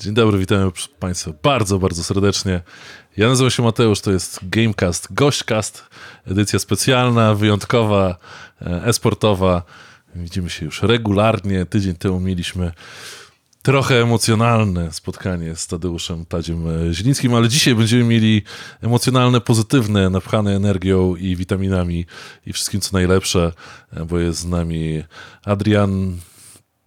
Dzień dobry, witamy Państwa bardzo, bardzo serdecznie. Ja nazywam się Mateusz, to jest Gamecast, Gośćcast, edycja specjalna, wyjątkowa, e, esportowa. Widzimy się już regularnie. Tydzień temu mieliśmy trochę emocjonalne spotkanie z Tadeuszem Tadziem e, Zielińskim, ale dzisiaj będziemy mieli emocjonalne, pozytywne, napchane energią i witaminami i wszystkim co najlepsze, e, bo jest z nami Adrian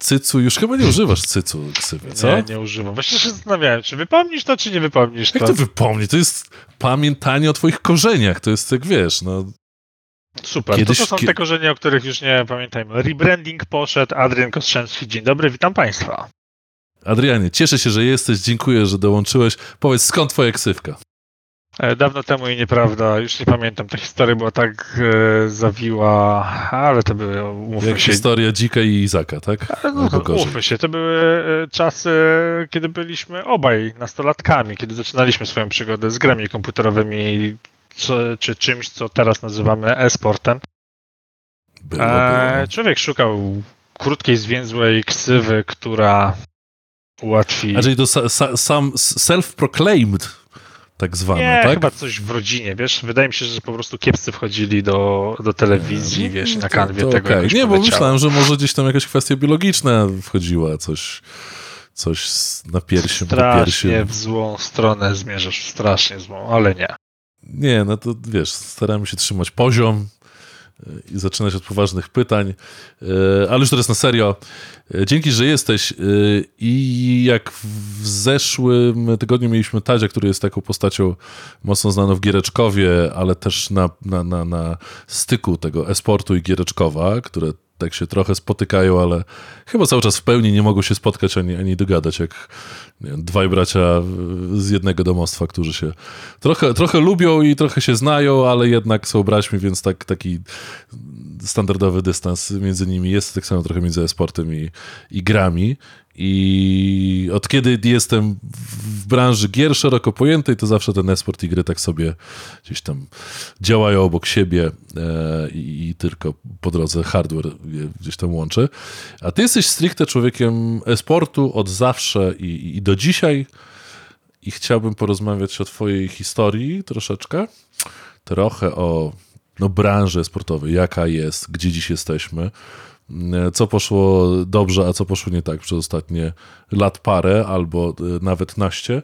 cycu, już chyba nie używasz cycu ksywy, co? Nie, nie używam. Właśnie się zastanawiałem, czy wypomnisz to, czy nie wypomnisz to. Jak to wypomni? To jest pamiętanie o twoich korzeniach, to jest jak wiesz, no... Super, Kiedyś, to, to są te korzenie, o których już nie pamiętajmy. Rebranding poszedł, Adrian Kostrzęski, dzień dobry, witam Państwa. Adrianie, cieszę się, że jesteś, dziękuję, że dołączyłeś. Powiedz, skąd twoja ksywka? E, dawno temu i nieprawda, już nie pamiętam, ta historia była tak e, zawiła, ale to były, umówmy Jak się... historia Dzika i Izaka, tak? No, umówmy się, to były e, czasy, kiedy byliśmy obaj nastolatkami, kiedy zaczynaliśmy swoją przygodę z grami komputerowymi, czy, czy czymś, co teraz nazywamy e-sportem. Było, było. Człowiek szukał krótkiej, zwięzłej ksywy, która ułatwi... A czyli to sam self-proclaimed tak zwane, nie, tak? chyba coś w rodzinie, wiesz? Wydaje mi się, że po prostu kiepscy wchodzili do, do telewizji, nie, wiesz, na kanwie to, to tego okay. Nie, bo myślałem, że może gdzieś tam jakaś kwestia biologiczna wchodziła, coś, coś na piersi. Strasznie w złą stronę zmierzasz, strasznie złą, ale nie. Nie, no to wiesz, staramy się trzymać poziom, i zaczynać od poważnych pytań. E, ale już teraz na serio. E, dzięki, że jesteś. E, I jak w zeszłym tygodniu mieliśmy Tadzia, który jest taką postacią mocno znaną w Giereczkowie, ale też na, na, na, na styku tego esportu i Giereczkowa, które tak się trochę spotykają, ale chyba cały czas w pełni nie mogą się spotkać ani, ani dogadać, jak wiem, dwaj bracia z jednego domostwa, którzy się trochę, trochę lubią i trochę się znają, ale jednak są braćmi, więc tak, taki standardowy dystans między nimi jest, tak samo trochę między sportem i, i grami. I od kiedy jestem w branży gier szeroko pojętej, to zawsze ten esport i gry tak sobie gdzieś tam działają obok siebie e, i, tylko po drodze hardware gdzieś tam łączy. A ty jesteś stricte człowiekiem esportu od zawsze i, i do dzisiaj. I chciałbym porozmawiać o twojej historii troszeczkę. Trochę o no, branży sportowej, jaka jest, gdzie dziś jesteśmy co poszło dobrze, a co poszło nie tak przez ostatnie lat parę albo e, nawet naście.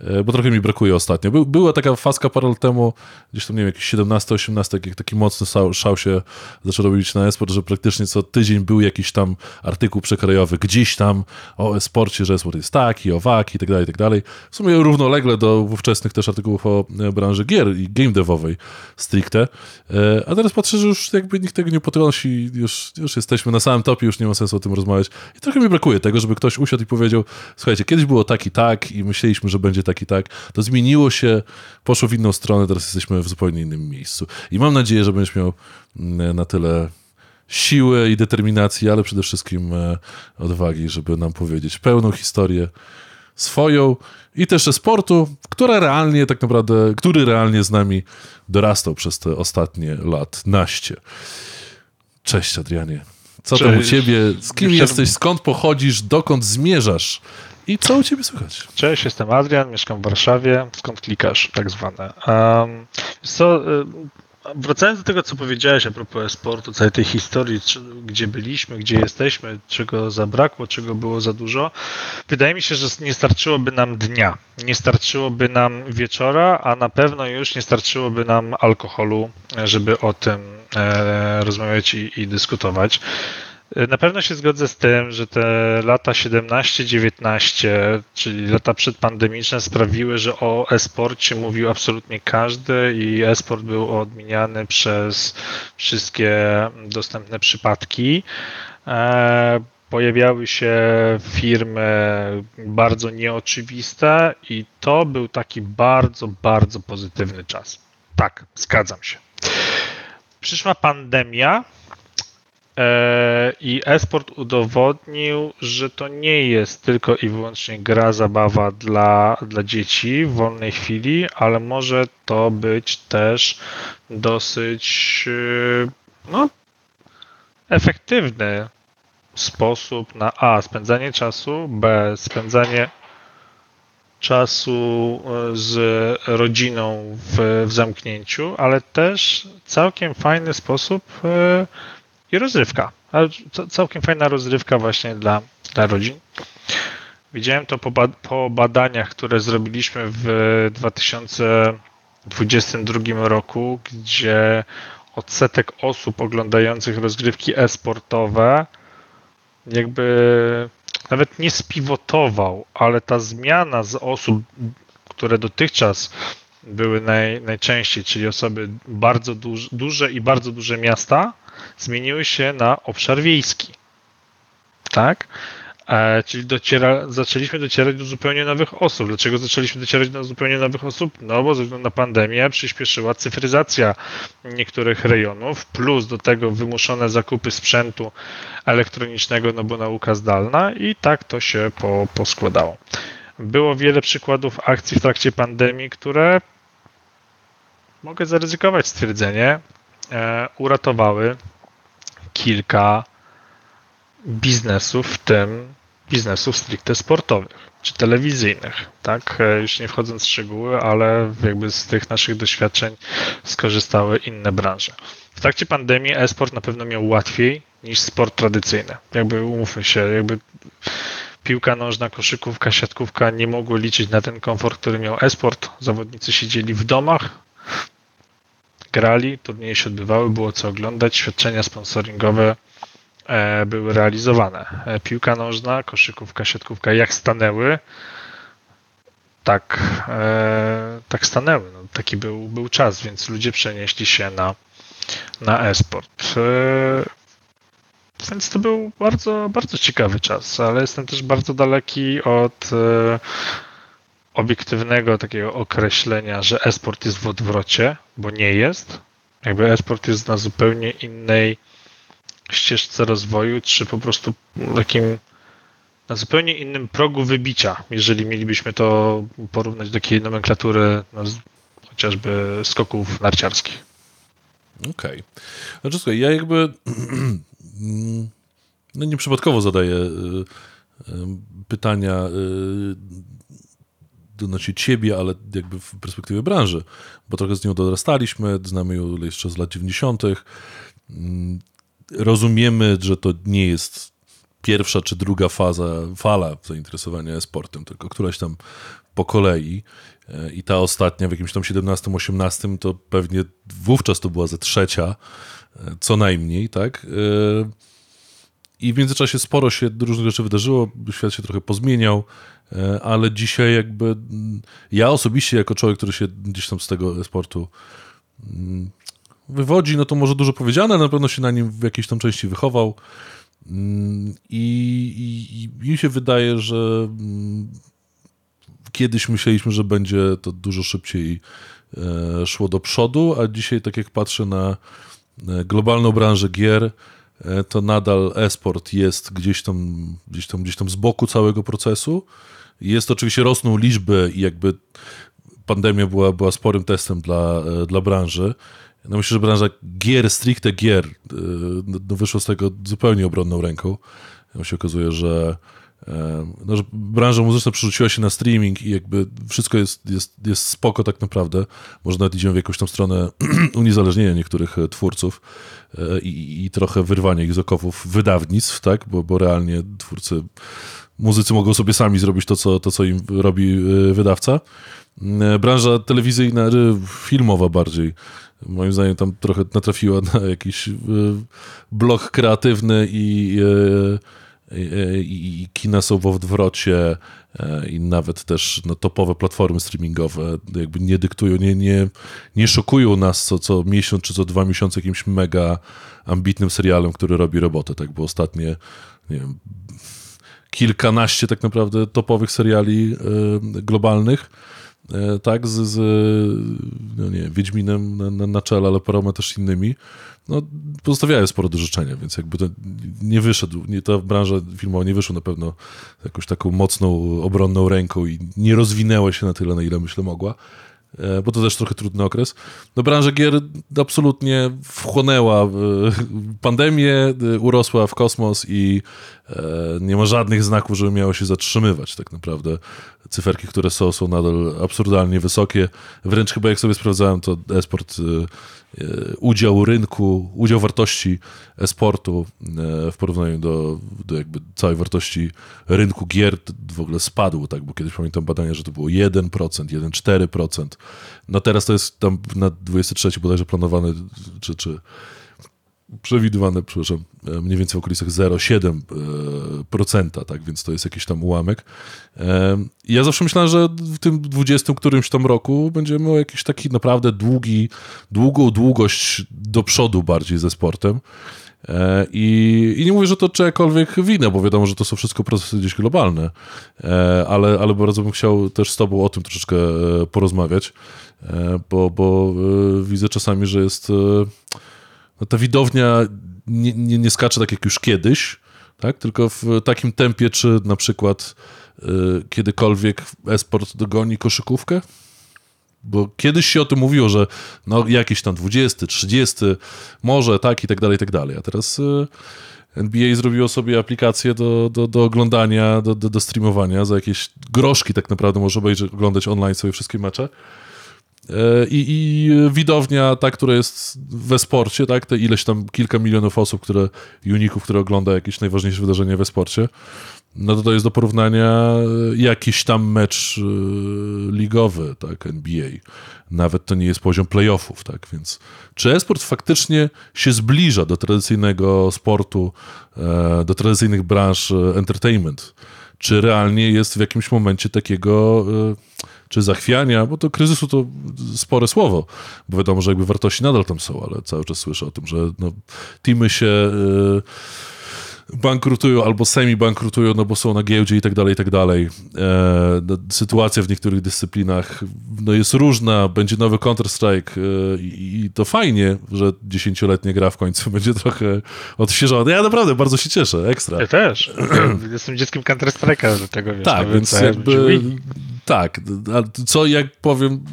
E, bo trochę mi brakuje ostatnio. By, była taka faska parę lat temu, gdzieś tam, nie wiem, jakieś 17-18, jak taki mocny szał, się zaczął robić na esport, że praktycznie co tydzień był jakiś tam artykuł przekrajowy gdzieś tam o esporcie, że esport jest taki, owaki i tak dalej, tak dalej. W sumie równolegle do ówczesnych też artykułów o e, branży gier i game devowej stricte. E, a teraz patrzę, że już jakby nikt tego nie podnosi, już, już jesteśmy na samym topie, już nie ma sensu o tym rozmawiać. I trochę mi brakuje tego, żeby ktoś usiadł i powiedział, słuchajcie, kiedyś było tak i tak i myśleliśmy, że będzie tak tak i tak. To zmieniło się, poszło w inną stronę, teraz jesteśmy w zupełnie innym miejscu. I mam nadzieję, że będziesz miał mm, na tyle siły i determinacji, ale przede wszystkim e, odwagi, żeby nam powiedzieć pełną historię swoją i też sportu, która realnie tak naprawdę, który realnie z nami dorastał przez te ostatnie lat naście. Cześć Adrianie. Co Cześć. tam u ciebie? Z kim jesteś? Skąd pochodzisz? Dokąd zmierzasz? I co u ciebie słychać? Cześć, jestem Adrian, mieszkam w Warszawie. Skąd klikasz, tak zwane. Um, co, wracając do tego, co powiedziałeś a propos sportu, całej tej historii, czy, gdzie byliśmy, gdzie jesteśmy, czego zabrakło, czego było za dużo, wydaje mi się, że nie starczyłoby nam dnia, nie starczyłoby nam wieczora, a na pewno już nie starczyłoby nam alkoholu, żeby o tym e, rozmawiać i, i dyskutować. Na pewno się zgodzę z tym, że te lata 17-19, czyli lata przedpandemiczne, sprawiły, że o e-sporcie mówił absolutnie każdy i e-sport był odmieniany przez wszystkie dostępne przypadki. E, pojawiały się firmy bardzo nieoczywiste i to był taki bardzo, bardzo pozytywny czas. Tak, zgadzam się. Przyszła pandemia, I esport udowodnił, że to nie jest tylko i wyłącznie gra, zabawa dla, dla dzieci w wolnej chwili, ale może to być też dosyć e, no, efektywny sposób na A. spędzanie czasu, B. spędzanie czasu e, z rodziną w, w zamknięciu, ale też całkiem fajny sposób e, i rozrywka. Ale całkiem fajna rozrywka właśnie dla, dla rodzin. Widziałem to po, po badaniach, które zrobiliśmy w 2022 roku, gdzie odsetek osób oglądających rozgrywki e-sportowe jakby nawet nie spiwotował, ale ta zmiana z osób, które dotychczas były naj, najczęściej, czyli osoby bardzo duż, duże i bardzo duże miasta, zmieniły się na obszar wiejski. Tak? E, czyli dociera, zaczęliśmy docierać do zupełnie nowych osób. Dlaczego zaczęliśmy docierać do zupełnie nowych osób? No bo ze względu na pandemię przyspieszyła cyfryzacja niektórych rejonów, plus do tego wymuszone zakupy sprzętu elektronicznego, no bo nauka zdalna i tak to się po, poskładało. Było wiele przykładów akcji w trakcie pandemii, które mogę zaryzykować stwierdzenie, e, uratowały kilka biznesów, w tym biznesów stricte sportowych czy telewizyjnych, tak? E, już nie wchodząc w szczegóły, ale jakby z tych naszych doświadczeń skorzystały inne branże. W trakcie pandemii e-sport na pewno miał łatwiej niż sport tradycyjny. Jakby umówmy się, jakby piłka nożna, koszykówka, siatkówka nie mogły liczyć na ten komfort, który miał e-sport. Zawodnicy siedzieli w domach, grali, turnieje się odbywały, było co oglądać, świadczenia sponsoringowe E, były realizowane. E, piłka nożna, koszykówka, siatkówka, jak stanęły, tak, e, tak stanęły. No, taki był, był czas, więc ludzie przenieśli się na, na e-sport. Więc to był bardzo, bardzo ciekawy czas, ale jestem też bardzo daleki od obiektywnego takiego określenia, że e-sport jest w odwrocie, bo nie jest. Jakby e-sport jest na zupełnie innej ścieżce rozwoju, czy po prostu takim na zupełnie innym progu wybicia, jeżeli mielibyśmy to porównać do takiej nomenklatury no, chociażby skoków narciarskich. Okej. Okay. Znaczy słuchaj, ja jakby no nieprzypadkowo zadaję y, y, pytania y, do ciebie, ale jakby w perspektywie branży, bo trochę z nią dorastaliśmy, znamy ją jeszcze z lat 90 rozumiemy, że to nie jest pierwsza czy druga faza, fala zainteresowania sportem, tylko któraś tam po kolei. E, I ta ostatnia w jakimś tam 17-18 to pewnie wówczas to była ze trzecia, e, co najmniej, tak? E, I w międzyczasie sporo się różnych rzeczy wydarzyło, świat się trochę pozmieniał, ale dzisiaj jakby mm, ja osobiście jako człowiek, który się gdzieś tam z tego sportu mm, wywodzi, no to może dużo powiedziane, na pewno się na nim w jakiejś tam części wychował. Mm, I, i, i mi się wydaje, że kiedyś myśleliśmy, że będzie to dużo szybciej e, szło do przodu, a dzisiaj, tak jak patrzę na e, globalną branżę gier, e, to nadal e-sport jest gdzieś tam, gdzieś tam, gdzieś tam z boku całego procesu. Jest oczywiście rosną liczby i jakby pandemia była, była sporym testem dla, dla branży. No myślę, że branża gier, stricte gier, y, no, no wyszła z tego zupełnie obronną ręką. No się okazuje, że, e, no, że branża muzyczna przerzuciła się na streaming i jakby wszystko jest, jest, jest spoko tak naprawdę. Może nawet idziemy w jakąś tam stronę uniezależnienia niektórych e, twórców e, i, i trochę wyrwania ich z okowów wydawnictw, tak? Bo, bo realnie twórcy, muzycy mogą sobie sami zrobić to, co, to, co im robi wydawca. Branża telewizyjna, filmowa bardziej, moim zdaniem tam trochę natrafiła na jakiś e, blok kreatywny i, e, e, i, kina są w odwrocie i nawet też no, topowe platformy streamingowe jakby nie dyktują, nie, nie, nie szokują nas co, co miesiąc czy co dwa miesiące jakimś mega ambitnym serialem, który robi robotę, tak, bo ostatnie nie wiem, kilkanaście tak naprawdę topowych seriali globalnych E, tak, z, z no nie, Wiedźminem na, na, na czele, ale paroma też innymi, no, pozostawiają sporo do życzenia, więc jakby to nie wyszedł, nie, ta branża filmowa nie wyszła na pewno jakąś taką mocną, obronną ręką i nie rozwinęła się na tyle, na ile myślę mogła, e, bo to też trochę trudny okres. No branża gier absolutnie wchłonęła pandemię, urosła w kosmos i e, nie ma żadnych znaków, żeby miało się zatrzymywać tak naprawdę. Cyferki, które są, są nadal absurdalnie wysokie. Wręcz chyba jak sobie sprawdzałem, to esport E, udział rynku, udział wartości esportu e, w porównaniu do, do jakby całej wartości rynku gier w ogóle spadł, tak, bo kiedyś pamiętam badania, że to było 1%, 1,4%. No teraz to jest tam na 23 bodajże planowane, czy, czy przewidywane, przepraszam, e, mniej więcej w okolicach 0,7%, tak, więc to jest jakiś tam ułamek. E, ja zawsze myślałem, że w tym 20 którymś tam roku będziemy jakiś taki naprawdę długi, długą długość do przodu bardziej ze sportem. E, I, I, nie mówię, że to czyjakolwiek winę, bo wiadomo, że to są wszystko procesy gdzieś globalne, ale, ale bardzo bym chciał też z Tobą o tym troszeczkę porozmawiać, bo, bo widzę czasami, że jest no ta widownia nie, nie, nie skacze tak jak już kiedyś, tak? tylko w takim tempie, czy na przykład y, kiedykolwiek esport dogoni koszykówkę? Bo kiedyś się o tym mówiło, że no jakiś tam 20, 30, może tak i tak dalej, i tak dalej. A teraz y, NBA zrobiło sobie aplikację do, do, do oglądania, do, do, do streamowania. Za jakieś groszki tak naprawdę może obejrzeć, oglądać online sobie wszystkie mecze. E, I, I, widownia, ta, która jest we sporcie, tak, te ileś tam kilka milionów osób, które, uników, które ogląda jakieś najważniejsze wydarzenie we sporcie, no to to jest do porównania e, jakiś tam mecz e, ligowy, tak, NBA. Nawet to nie jest poziom playoffów, tak, więc czy esport faktycznie się zbliża do tradycyjnego sportu, do tradycyjnych branż entertainment? Czy realnie jest w jakimś momencie takiego czy zachwiania, bo to kryzysu to spore słowo, bo wiadomo, że jakby wartości nadal tam są, ale cały czas słyszę o tym, że no, teamy się... Yy, bankrutują albo semi-bankrutują, no bo są na giełdzie i tak dalej, i tak dalej. E, no, sytuacja w niektórych dyscyplinach no jest różna, będzie nowy Counter-Strike e, i to fajnie, że dziesięcioletnia gra w końcu będzie trochę odświeżona. Ja naprawdę bardzo się cieszę, ekstra. Ja też. jestem dzieckiem Counter-Strike'a do tego, wiesz, Tak, więc jakby... Tak, co jak powiem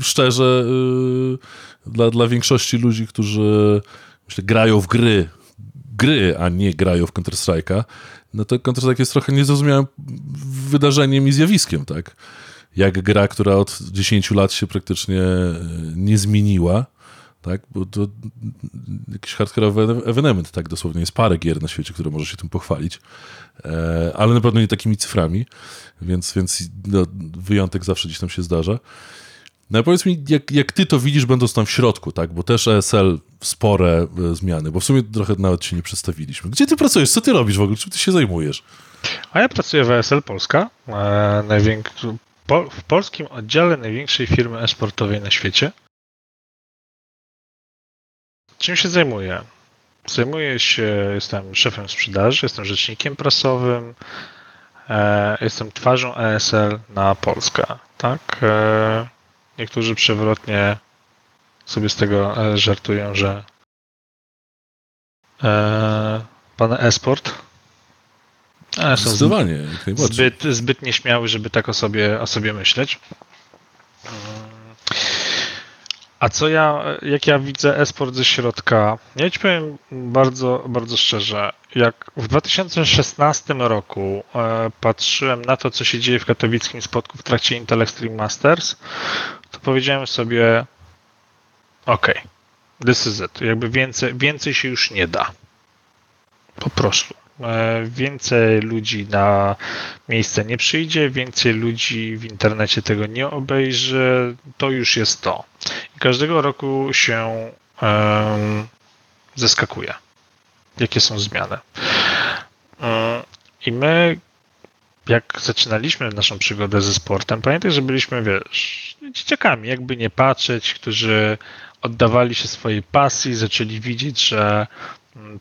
szczerze, yy, dla, dla większości ludzi, którzy myślę, grają w gry gry, a nie grają w Counter-Strike'a, no to Counter-Strike jest trochę niezrozumiałym wydarzeniem i zjawiskiem, tak? Jak gra, która od 10 lat się praktycznie e, nie zmieniła, tak? Bo to jakiś hardcore'owy ewenement, tak? Dosłownie jest parę gier na świecie, które może się tym pochwalić, e, ale na pewno nie takimi cyframi, więc, więc no, wyjątek zawsze gdzieś tam się zdarza. No powiedz mi, jak, jak ty to widzisz, będąc tam w środku, tak? Bo też ESL spore e, zmiany, bo w sumie trochę nawet się nie przedstawiliśmy. Gdzie ty pracujesz? Co ty robisz w ogóle? Czym ty się zajmujesz? A ja pracuję w ESL Polska, e, w polskim oddziale największej firmy esportowej na świecie. Czym się zajmuję? Zajmuję się, jestem szefem sprzedaży, jestem rzecznikiem prasowym, e, jestem twarzą ESL na Polskę, tak? Niektórzy przewrotnie sobie z tego e, żartują, że e, pan esport e, są Zdecydowanie, zbyt, zbyt nieśmiały, żeby tak o sobie, o sobie myśleć. A co ja, jak ja widzę esport ze środka? Ja ci powiem bardzo, bardzo szczerze. Jak w 2016 roku e, patrzyłem na to, co się dzieje w katowickim spotku w trakcie Intel Extreme Masters, to powiedziałem sobie, ok, this is it. Jakby więcej, więcej się już nie da. Po prostu. E, więcej ludzi na miejsce nie przyjdzie, więcej ludzi w internecie tego nie obejrzy, to już jest to. I każdego roku się um, zeskakuje. Jakie są zmiany? Um, I my, jak zaczynaliśmy naszą przygodę ze sportem, pamiętaj, że byliśmy, wiesz, dzieciakami, jakby nie patrzeć, którzy oddawali się swojej pasji, zaczęli widzieć, że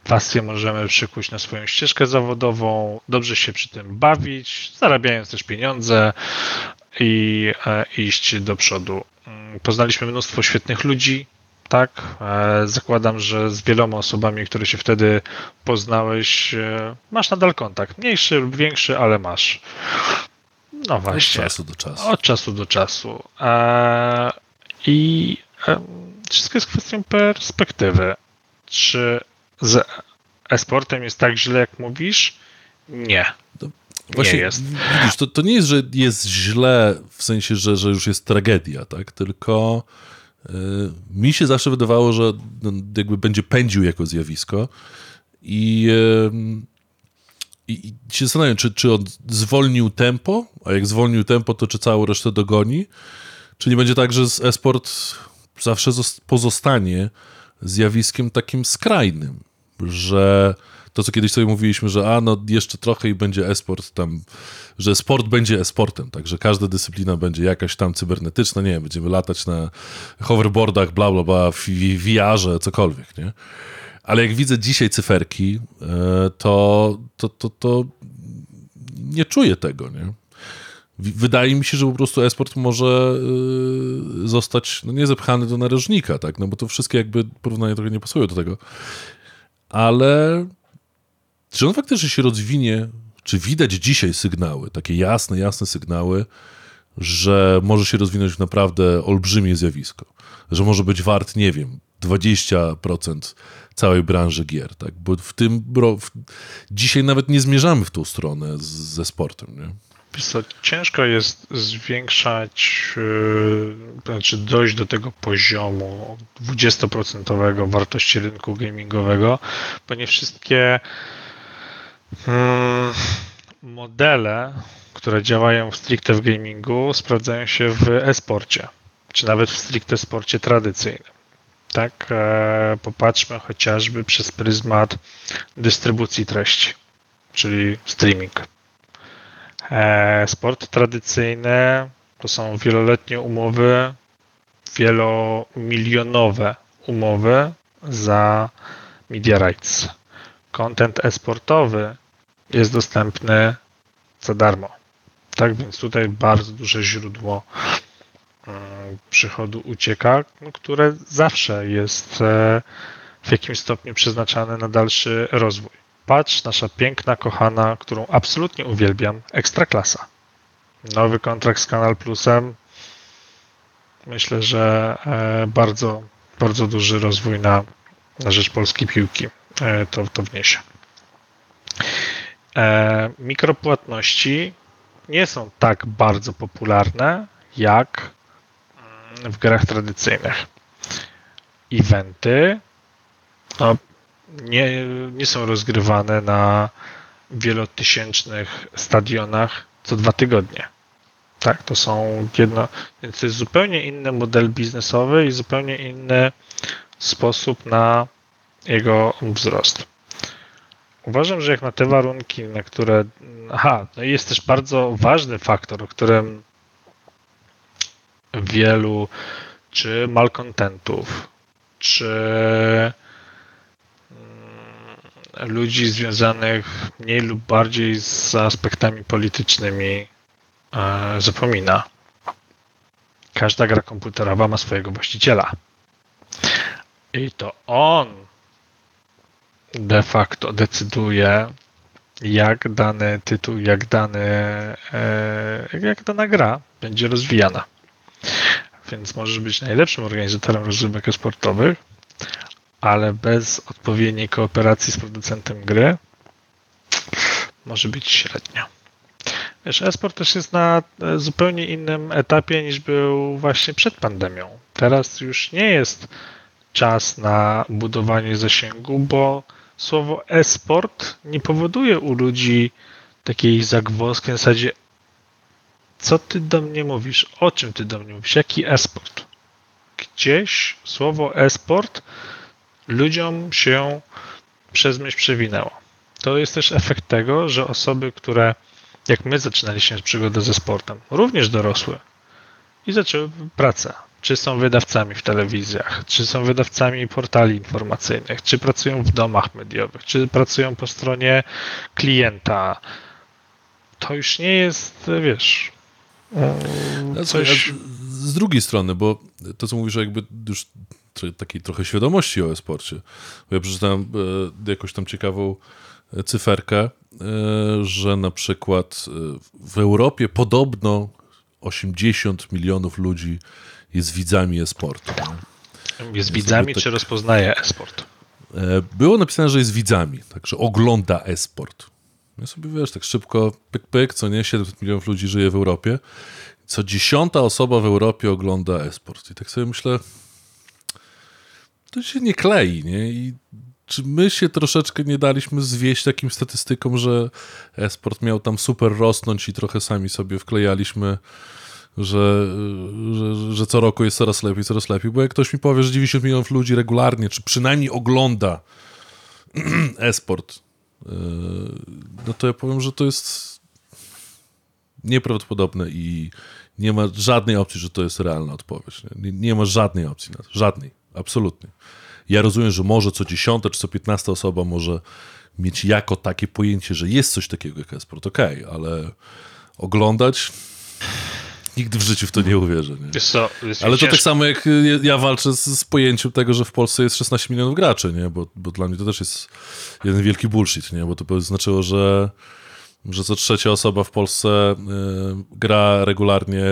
pasję możemy przykuć na swoją ścieżkę zawodową, dobrze się przy tym bawić, zarabiając też pieniądze i e, iść do przodu. Mm, poznaliśmy mnóstwo świetnych ludzi, tak. E, zakładam, że z wieloma osobami, które się wtedy poznałeś, e, masz nadal kontakt. Mniejszy lub większy, ale masz. No właśnie. Od czasu do czasu. Od czasu do czasu. I wszystko jest kwestią perspektywy. Czy z esportem jest tak źle, jak mówisz, Nie. Właśnie, nie jest. Widzisz, to, to nie jest, że jest źle w sensie, że, że już jest tragedia, tak? Tylko mi się zawsze wydawało, że no, jakby będzie pędził jako zjawisko i, y, i się zastanawiam, czy, czy on zwolnił tempo, a jak zwolnił tempo, to czy całą resztę dogoni? Czy nie będzie tak, że e-sport zawsze pozostanie zjawiskiem takim skrajnym, że to, co kiedyś sobie mówiliśmy, że a no jeszcze trochę i będzie e-sport tam, że sport będzie e-sportem, tak, że każda dyscyplina będzie jakaś tam cybernetyczna, nie wiem, będziemy latać na hoverboardach, bla, bla, bla, w VR-ze, cokolwiek, nie? Ale jak widzę dzisiaj cyferki, e, to, to, to, to nie czuję tego, nie? Wydaje mi się, że po prostu esport może y, zostać, no nie zepchany do narożnika, tak, no bo to wszystkie jakby porównania trochę nie pasują do tego, ale czy on faktycznie się rozwinie, czy widać dzisiaj sygnały, takie jasne, jasne sygnały, że może się rozwinąć naprawdę olbrzymie zjawisko, że może być wart, nie wiem, 20% całej branży gier, tak, bo w tym, w, dzisiaj nawet nie zmierzamy w tą stronę z, ze sportem, nie? Ciężko jest zwiększać, yy, znaczy dojść do tego poziomu 20% wartości rynku gamingowego, bo nie wszystkie modele, które działają stricte w gamingu, sprawdzają się w e-sporcie, czy nawet w stricte sporcie tradycyjnym. Tak, e, popatrzmy chociażby przez pryzmat dystrybucji treści, czyli streaming. E, sport tradycyjny to są wieloletnie umowy, wielomilionowe umowy za media rights content e-sportowy jest dostępny za darmo. Tak więc tutaj bardzo duże źródło mm, przychodu ucieka, które zawsze jest e, w jakimś stopniu przeznaczane na dalszy rozwój. Patrz, nasza piękna, kochana, którą absolutnie uwielbiam, Ekstraklasa. Nowy kontrakt z Kanal Plusem. Myślę, że e, bardzo, bardzo duży rozwój na, na rzecz polskiej piłki. E, to, to wniesie. E, mikropłatności nie są tak bardzo popularne jak w grach tradycyjnych. Eventy no, nie, nie są rozgrywane na wielotysięcznych stadionach co dwa tygodnie. Tak, to są jedno, więc to jest zupełnie inny model biznesowy i zupełnie inny sposób na jego wzrost. Uważam, że jak na te warunki, na które. Aha, no jest też bardzo ważny faktor, o którym wielu czy malkontentów, czy mm, ludzi związanych mniej lub bardziej z aspektami politycznymi e, zapomina. Każda gra komputerowa ma swojego właściciela. I to on de facto decyduje, jak dany tytuł, jak, dany, e, jak dana gra będzie rozwijana. Więc możesz być najlepszym organizatorem rozrywek sportowych, ale bez odpowiedniej kooperacji z producentem gry może być średnio. Wiesz, esport też jest na zupełnie innym etapie niż był właśnie przed pandemią. Teraz już nie jest czas na budowanie zasięgu, bo słowo e-sport nie powoduje u ludzi takiej zagwozdki na zasadzie co ty do mnie mówisz? O czym ty do mnie mówisz? Jaki e-sport? Gdzieś słowo e-sport ludziom się przez myśl przewinęło. To jest też efekt tego, że osoby, które jak my zaczynaliśmy przygodę ze sportem, również dorosłe i zaczęły pracę czy są wydawcami w telewizjach, czy są wydawcami portali informacyjnych, czy pracują w domach mediowych, czy pracują po stronie klienta. To już nie jest, wiesz, mm, coś... Z drugiej strony, bo to, co mówisz, jakby już takiej trochę świadomości o e-sporcie. Bo ja przeczytałem e, jakąś tam ciekawą e, cyferkę, e, że na przykład w Europie podobno 80 milionów ludzi jest widzami e-sportu. Jest widzami, tak... czy rozpoznaje e-sport? E, było napisane, że jest widzami, także ogląda e-sport. Ja sobie, wiesz, tak szybko, pyk, pyk, co nie, 700 milionów ludzi żyje w Europie. Co dziesiąta osoba w Europie ogląda esport. I tak sobie myślę, to się nie klei, nie? I czy my się troszeczkę nie daliśmy zwieść takim statystykom, że esport miał tam super rosnąć i trochę sami sobie wklejaliśmy, że, że, że co roku jest coraz lepiej, coraz lepiej. Bo jak ktoś mi powie, że 90 milionów ludzi regularnie, czy przynajmniej ogląda esport, yy, no to ja powiem, że to jest nieprawdopodobne i nie ma żadnej opcji, że to jest realna odpowiedź. Nie, nie ma żadnej opcji na to. Żadnej. Absolutnie. Ja rozumiem, że może co dziesiąta czy co piętnasta osoba może mieć jako takie pojęcie, że jest coś takiego jak esport, okej, okay, ale oglądać nigdy w życiu w to nie uwierzę. Nie? Wiesz co, jest ale to ciężko. tak samo jak ja walczę z, z, pojęciem tego, że w Polsce jest 16 milionów graczy, nie? Bo, bo dla mnie to też jest jeden wielki bullshit, nie? bo to by znaczyło, że że co trzecia osoba w Polsce y, gra regularnie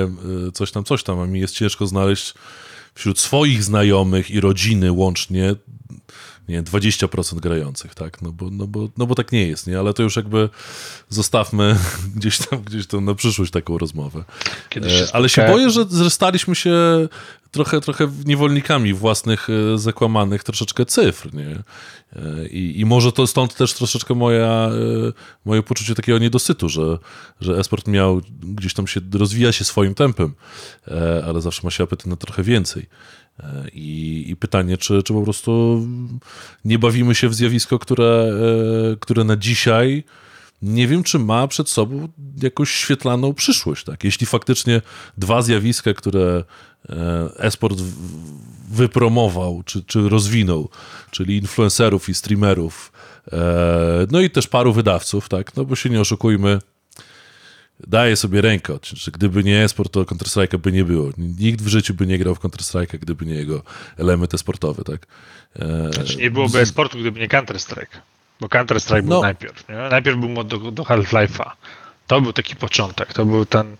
y, coś tam, coś tam, a mi jest ciężko znaleźć wśród swoich znajomych i rodziny łącznie nie 20% grających, tak? No bo, no, bo, no bo tak nie jest, nie? Ale to już jakby zostawmy gdzieś tam, gdzieś tam na przyszłość taką rozmowę. Się Ale się boję, że, że staliśmy się trochę, trochę niewolnikami własnych e, zakłamanych troszeczkę cyfr, nie? E, I, I może to stąd też troszeczkę moja, e, moje poczucie takiego niedosytu, że, że esport miał gdzieś tam się, rozwija się swoim tempem, ale zawsze ma się apetyt na trochę więcej. I, I, pytanie, czy, czy po prostu nie bawimy się w zjawisko, które, które na dzisiaj nie wiem, czy ma przed sobą jakąś świetlaną przyszłość. Tak? Jeśli faktycznie dwa zjawiska, które esport wypromował, czy, czy rozwinął, czyli influencerów i streamerów, no i też paru wydawców, tak? no bo się nie oszukujmy, daje sobie rękę odciąć, że gdyby nie esport, to Counter-Strike'a by nie było. Nikt w życiu by nie grał w Counter-Strike'a, gdyby nie jego elementy sportowe, tak? Znaczy nie byłoby esportu, gdyby nie Counter-Strike. Bo Counter-Strike był No. najpierw. Nie? Najpierw był mod do, do Half-Life'a. To był taki początek. To był ten.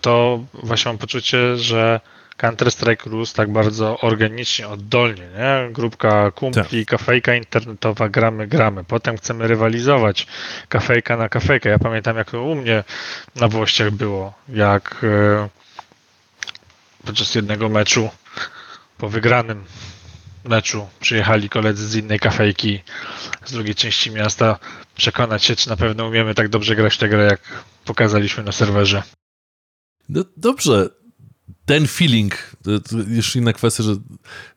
To właśnie mam poczucie, że Counter-Strike rósł tak bardzo organicznie, oddolnie, nie? Grupka kumpli, kafejka internetowa, gramy, gramy. Potem chcemy rywalizować kafejka na kafejkę. Ja pamiętam, jak to u mnie na Włościach było, jak e, podczas jednego meczu po wygranym meczu przyjechali koledzy z innej kafejki z drugiej części miasta przekonać się, czy na pewno umiemy tak dobrze grać w tę grę, jak pokazaliśmy na serwerze. No dobrze, ten feeling, to, to już inna kwestia, że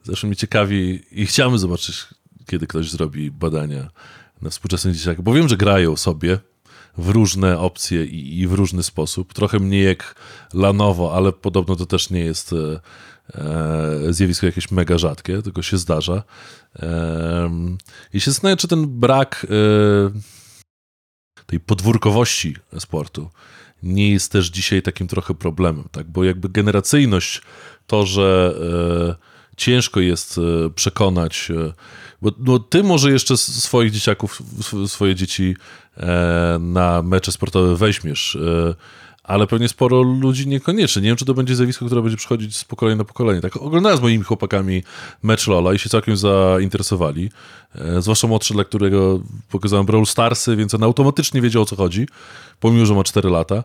zawsze mnie ciekawi i chciałbym zobaczyć, kiedy ktoś zrobi badania na współczesnych dzieciakach, bo wiem, że grają sobie w różne opcje i, i w różny sposób. Trochę mniej jak lanowo, ale podobno to też nie jest e, e, zjawisko jakieś mega rzadkie, tylko się zdarza. E, I się zastanawiam, czy ten brak e, tej podwórkowości sportu nie jest też dzisiaj takim trochę problemem, tak? Bo jakby generacyjność, to, że e, ciężko jest e, przekonać, e, bo no, ty może jeszcze swoich dzieciaków, swoje dzieci e, na mecze sportowe weźmiesz, e, ale pewnie sporo ludzi niekoniecznie. Nie wiem, czy to będzie zjawisko, które będzie przychodzić z pokolenia na pokolenie. Tak, oglądałem z moimi chłopakami mecz Lola i się całkiem zainteresowali. E, zwłaszcza młodszy, dla którego pokazałem Brawl Starsy, więc on automatycznie wiedział, o co chodzi, pomimo, że ma 4 lata.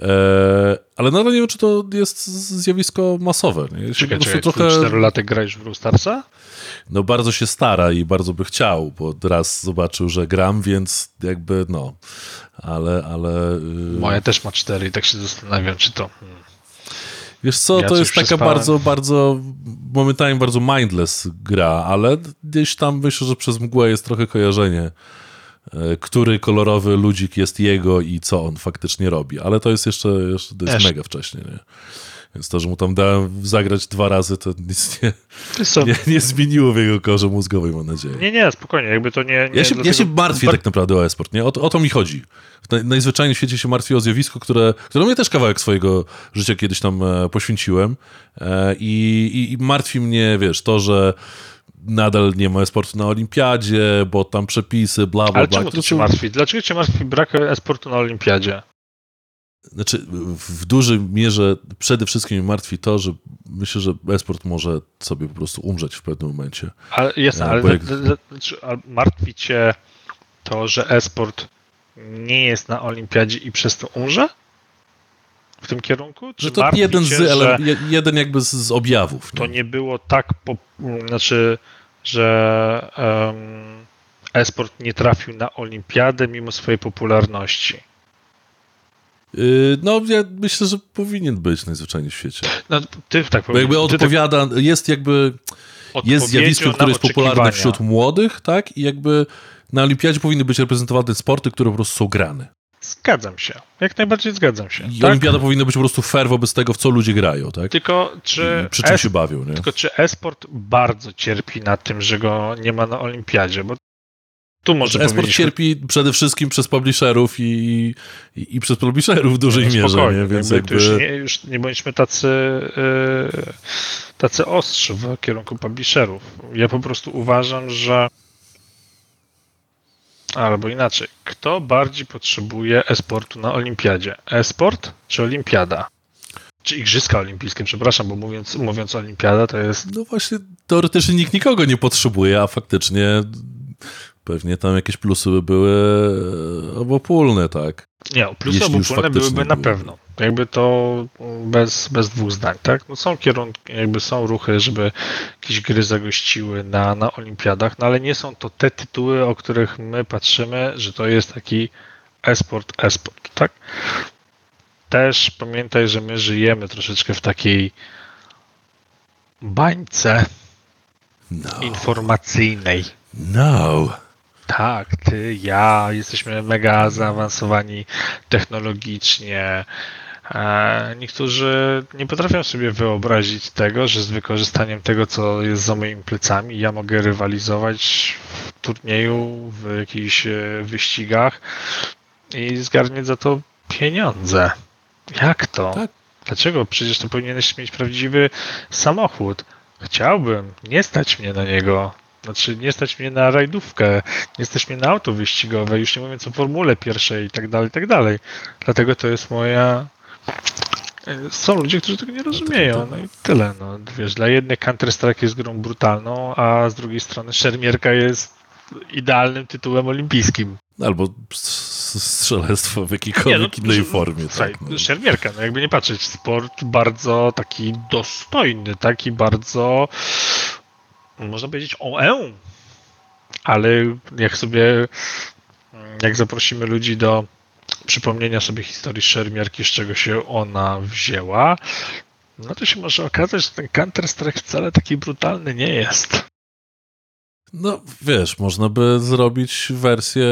E, ale nadal nie wiem, czy to jest zjawisko masowe. Nie? Czekaj, czekaj, trochę... 4 latek grałeś w Brawl Starsa? No bardzo się stara i bardzo by chciał, bo raz zobaczył, że gram, więc jakby no, ale... ale yy... Moja też ma 4 i tak się zastanawiam, czy to... Hmm. Wiesz co, ja to jest taka bardzo, bardzo, momentami bardzo mindless gra, ale gdzieś tam myślę, że przez mgłę jest trochę kojarzenie, który kolorowy ludzik jest jego i co on faktycznie robi, ale to jest jeszcze, jeszcze to jest mega wcześnie, nie? Więc to, że mu tam dałem zagrać dwa razy, to nic nie, nie, nie zmieniło w jego korze mózgowej, mam nadzieję. Nie, nie, spokojnie, jakby to nie... nie ja, się, ja się martwię tak naprawdę o esport, nie? O, o to mi chodzi. Najzwyczajniej w świecie się martwię o zjawisko, które, które mnie też kawałek swojego życia kiedyś tam e, poświęciłem e, i, i martwi mnie, wiesz, to, że nadal nie ma esportu na olimpiadzie, bo tam przepisy, bla, bla, Ale bla. czemu to cię martwi? Dlaczego cię martwi brak esportu na olimpiadzie? Znaczy, w dużej mierze przede wszystkim martwi to, że myślę, że esport może sobie po prostu umrzeć w pewnym momencie. Ale jasne, ale, jak... ale martwi cię to, że esport nie jest na olimpiadzie i przez to umrze? W tym kierunku? Czy to jeden, z, że jeden jakby z, z objawów. Nie? To nie było tak, po, znaczy, że um, esport nie trafił na olimpiadę mimo swojej popularności. Yy, no, ja myślę, że powinien być najzwyczajniej w świecie. No, ty tak Bo jakby tak- odpowiada, tak... jest jakby, jest zjawiskiem, które jest popularne wśród młodych, tak? I jakby na olimpiadzie powinny być reprezentowane sporty, które po prostu są grane. Zgadzam się. Jak najbardziej zgadzam się. I tak? olimpiada powinna być po prostu fair wobec tego, w co ludzie grają, tak? Tylko czy... Przy czym es... się bawią, nie? Tylko czy esport bardzo cierpi na tym, że go nie ma na olimpiadzie, bo tu może Esport powinniśmy... cierpi przede wszystkim przez publisherów i, i, i przez publisherów w dużej no, mierze, nie? Więc jakby... Już, nie, już nie bądźmy tacy, yy, tacy ostrzy w kierunku publisherów. Ja po prostu uważam, że albo inaczej, kto bardziej potrzebuje esportu na olimpiadzie? Esport czy olimpiada? Czy Igrzyska Olimpijskie, przepraszam, bo mówiąc, mówiąc olimpiada to jest... No właśnie, teoretycznie nikt nikogo nie potrzebuje, a faktycznie pewnie tam jakieś plusy by były e, obopólne, tak? Nie, plusy Jeśli obopólne byłyby na pewno. Jakby to bez, bez dwóch zdań, tak? No są kierunki, jakby są ruchy, żeby jakieś gry zagościły na, na olimpiadach, no ale nie są to te tytuły, o których my patrzymy, że to jest taki esport, esport, tak? Też pamiętaj, że my żyjemy troszeczkę w takiej bańce no. informacyjnej. No. Tak, ty, ja, jesteśmy mega zaawansowani technologicznie. Niektórzy nie potrafią sobie wyobrazić tego, że z wykorzystaniem tego, co jest za moimi plecami, ja mogę rywalizować w turnieju, w jakichś e, wyścigach i zgarniać za to pieniądze. Jak to? Tak. Dlaczego? Przecież to powinieneś mieć prawdziwy samochód. Chciałbym, nie stać mnie na niego. Znaczy, nie stać mnie na rajdówkę, nie stać mnie na auto wyścigowe, już nie mówiąc o formule pierwszej i tak dalej, i tak dalej. Dlatego to jest moja... Są ludzie, którzy tego nie rozumieją, no i tyle. No, wiesz, dla jednych Counter-Strike jest grą brutalną, a z drugiej strony szermierka jest idealnym tytułem olimpijskim. Albo strzelectwo w jakiejkolwiek no, innej formie. tak, no. Szermierka, no jakby nie patrzeć, sport bardzo taki dostojny, taki bardzo można powiedzieć OE, ale jak sobie, jak zaprosimy ludzi do przypomnienia sobie historii szermierki, z czego się ona wzięła, no to się może okazać, że ten Counter-Strike wcale taki brutalny nie jest. No wiesz, można by zrobić wersję,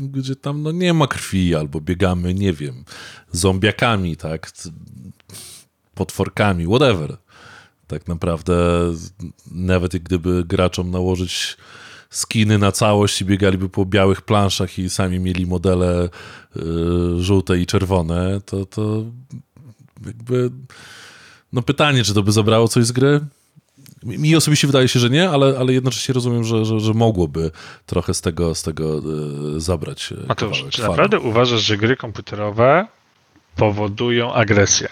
gdzie tam no, nie ma krwi, albo biegamy, nie wiem, zombiakami, tak, potworkami, whatever. Tak naprawdę nawet gdyby graczom nałożyć skiny na całość i biegaliby po białych planszach i sami mieli modele y, żółte i czerwone, to, to jakby no pytanie, czy to by zabrało coś z gry? Mi osobiście wydaje się, że nie, ale, ale jednocześnie rozumiem, że, że, że mogłoby trochę z tego, z tego y, zabrać. Y, Mateusz, czy naprawdę uważasz, że gry komputerowe powodują agresję?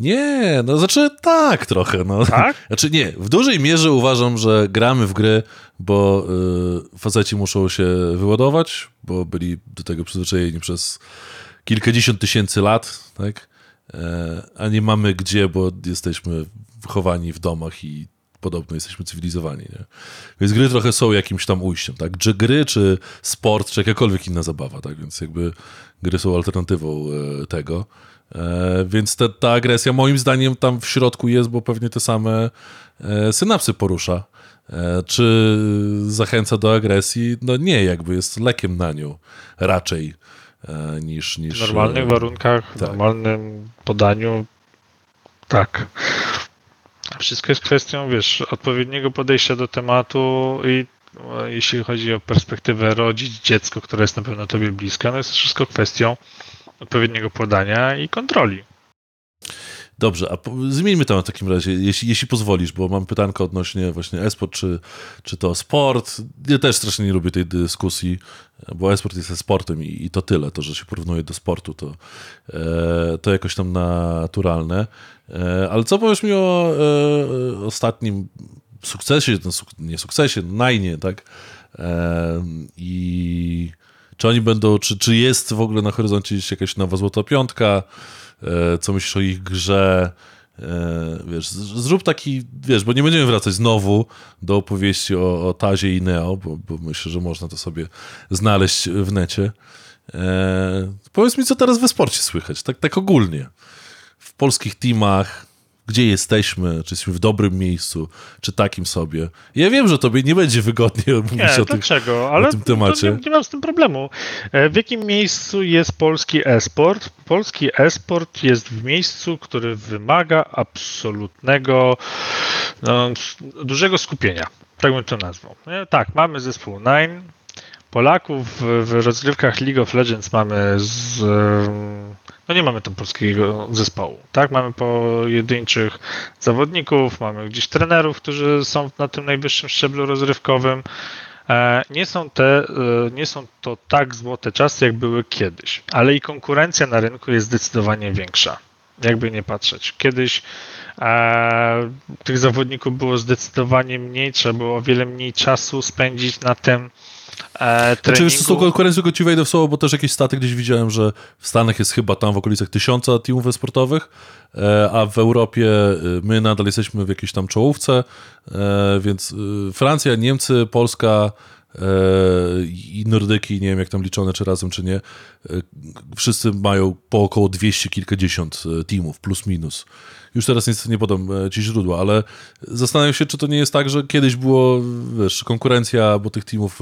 Nie, no znaczy tak trochę. No. Tak? Znaczy nie, w dużej mierze uważam, że gramy w gry, bo y, faceci muszą się wyładować, bo byli do tego przyzwyczajeni przez kilkadziesiąt tysięcy lat, tak? E, a nie mamy gdzie, bo jesteśmy wychowani w domach i podobno jesteśmy cywilizowani, nie? Więc gry trochę są jakimś tam ujściem, tak? Czy gry, czy sport, czy jakakolwiek inna zabawa, tak? Więc jakby gry są alternatywą e, tego. E, więc te, ta agresja moim zdaniem tam w środku jest, bo pewnie te same e, synapsy porusza. E, czy zachęca do agresji? No nie, jakby jest lekiem na nią raczej niż... niż w normalnych warunkach, tak. w normalnym podaniu tak. Wszystko jest kwestią, wiesz, odpowiedniego podejścia do tematu i jeśli chodzi o perspektywę rodzić dziecko, które jest na pewno tobie bliska, no jest wszystko kwestią odpowiedniego podania i kontroli. Dobrze, a zmieńmy to w takim razie, jeśli, jeśli pozwolisz, bo mam pytanko odnośnie właśnie esport, czy, czy to sport. Ja też strasznie nie lubię tej dyskusji, bo esport jest sportem i, i to tyle. To, że się porównuje do sportu, to, e, to jakoś tam naturalne. E, ale co powiesz mi o e, ostatnim sukcesie, no, nie sukcesie, najnie, tak? E, I Czy oni będą, czy, czy jest w ogóle na horyzoncie jakaś nowa złota piątka? E, co myślisz o ich grze? E, wiesz, zrób taki, wiesz, bo nie będziemy wracać znowu do opowieści o, o Tazie i Neo, bo, bo myślę, że można to sobie znaleźć w necie. E, powiedz mi, co teraz we sporcie słychać, tak, tak ogólnie. W polskich teamach, gdzie jesteśmy, czy jesteśmy w dobrym miejscu, czy takim sobie. Ja wiem, że tobie nie będzie wygodnie mówić nie, o, dlaczego? Tych, Ale o tym temacie. Nie, nie mam z tym problemu. E, w jakim miejscu jest polski e-sport? Polski e-sport jest w miejscu, który wymaga absolutnego, no, dużego skupienia. Tak bym to nazwał. Tak, mamy zespół Nine. Polaków w rozgrywkach League of Legends mamy z no nie mamy tam polskiego zespołu, tak? Mamy pojedynczych zawodników, mamy gdzieś trenerów, którzy są na tym najwyższym szczeblu rozrywkowym. E, nie są, te, e, nie są to tak złote czasy, jak były kiedyś, ale i konkurencja na rynku jest zdecydowanie większa. Jakby nie patrzeć. Kiedyś e, tych zawodników było zdecydowanie mniej, trzeba było o wiele mniej czasu spędzić na tym, e. Znaczy, z tą konkurencją ci wejdę w słowo, bo też jakieś staty gdzieś widziałem, że w Stanach jest chyba tam w okolicach tysiąca teamów sportowych, e, a w Europie e, my nadal jesteśmy w jakiejś tam czołówce, e, więc Francja, Niemcy, Polska i Nordyki, nie wiem jak tam liczone, czy razem, czy nie, wszyscy mają po około 200 kilkadziesiąt teamów, plus minus. Już teraz niestety nie podam e, ci źródła, ale zastanawiam się, czy to nie jest tak, że kiedyś było, wiesz, konkurencja, bo tych teamów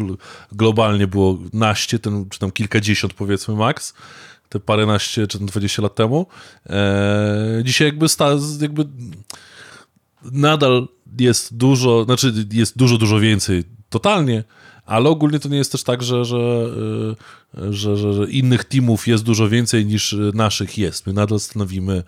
globalnie było naście, ten, czy tam kilkadziesiąt powiedzmy max, te paręnaście czy tam dwadzieścia lat temu. Eee, dzisiaj jakby, sta, jakby nadal jest dużo, znaczy jest dużo, dużo więcej totalnie, ale ogólnie to nie jest też tak, że, że, e, że, że, że, innych teamów jest dużo więcej niż naszych jest. My nadal stanowimy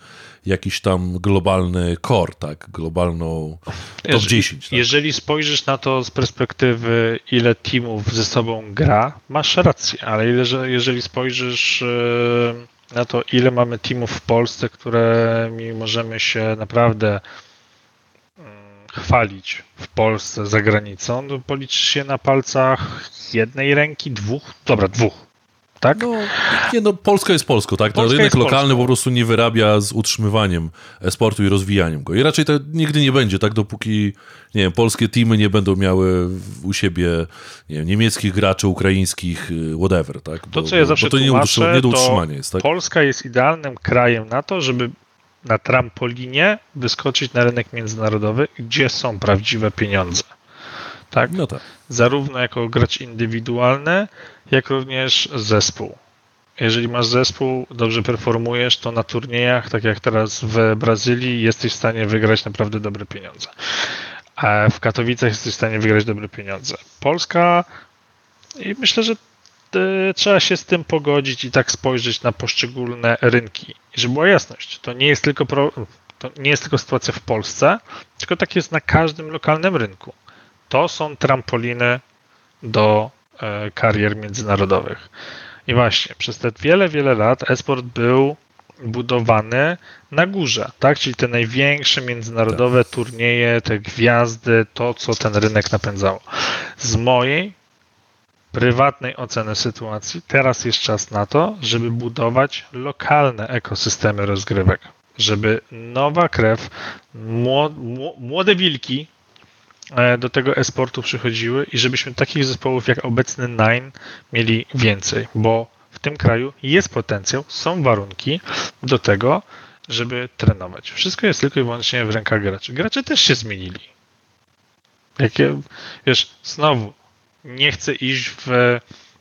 jakiś tam globalny core, tak? Globalną top jeżeli, 10. Tak? Jeżeli spojrzysz na to z perspektywy, ile teamów ze sobą gra, masz rację, ale jeżeli spojrzysz e, na to, ile mamy teamów w Polsce, którymi możemy się naprawdę chwalić w Polsce, za granicą, no policzysz się na palcach jednej ręki, dwóch, dobra, dwóch. Tak? No, nie, no, Polska jest Polską, tak? No, rynek lokalny Polską. po prostu nie wyrabia z utrzymywaniem sportu i rozwijaniem go. I raczej to nigdy nie będzie, tak? Dopóki, nie wiem, polskie teamy nie będą miały u siebie nie wiem, niemieckich graczy, ukraińskich, y, whatever, tak? Bo, to, co ja zawsze bo to nie, tłumaczę, nie do utrzymania jest, tak? Polska jest idealnym krajem na to, żeby na trampolinie wyskoczyć na rynek międzynarodowy, gdzie są prawdziwe pieniądze. Tak? No tak. Zarówno jako gracz indywidualny, jak również zespół. Jeżeli masz zespół, dobrze performujesz, to na turniejach, tak jak teraz w Brazylii, jesteś w stanie wygrać naprawdę dobre pieniądze. A w Katowicach jesteś w stanie wygrać dobre pieniądze. Polska i myślę, że trzeba się z tym pogodzić i tak spojrzeć na poszczególne rynki. I żeby była jasność, to nie jest tylko, pro, to nie jest tylko sytuacja w Polsce, tylko tak jest na każdym lokalnym rynku. To są trampoliny do e, karier międzynarodowych. I właśnie, przez te wiele, wiele lat esport był budowany na górze, tak? Czyli te największe międzynarodowe turnieje, te gwiazdy, to co ten rynek napędzało. Z mojej prywatnej oceny sytuacji, teraz jest czas na to, żeby budować lokalne ekosystemy rozgrywek, żeby nowa krew, młode wilki e, do tego esportu przychodziły i żebyśmy takich zespołów jak obecny Nine mieli więcej, bo w tym kraju jest potencjał, są warunki do tego, żeby trenować. Wszystko jest tylko i wyłącznie w rękach graczy. Gracze też się zmienili. Jakie, wiesz, znowu, nie chcę iść w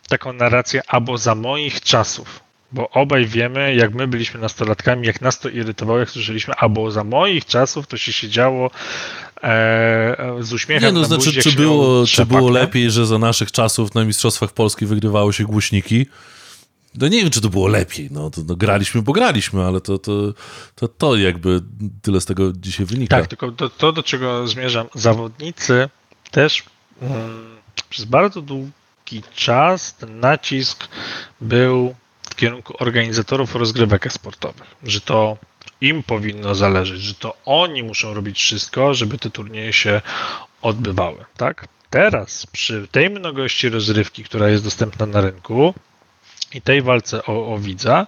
taką narrację albo za moich czasów, bo obaj wiemy, jak my byliśmy nastolatkami, jak nas to irytowało, jak słyszeliśmy, albo za moich czasów to się siedziało e, z uśmiechem Nie, no znaczy, buzi, czy było, czy było lepiej, że za naszych czasów na Mistrzostwach Polski wygrywało się głośniki? No nie wiem, czy to było lepiej. No, to, no graliśmy, bo graliśmy, ale to, to, to, to jakby tyle z tego dzisiaj wynika. Tak, tylko to, to do czego zmierzam, zawodnicy też... Hmm, przez bardzo długi czas ten nacisk był w kierunku organizatorów rozgrywek sportowych, że to im powinno zależeć, że to oni muszą robić wszystko, żeby te turnieje się odbywały, tak? Teraz przy tej mnogości rozrywki, która jest dostępna na rynku, I tej walce o, o widza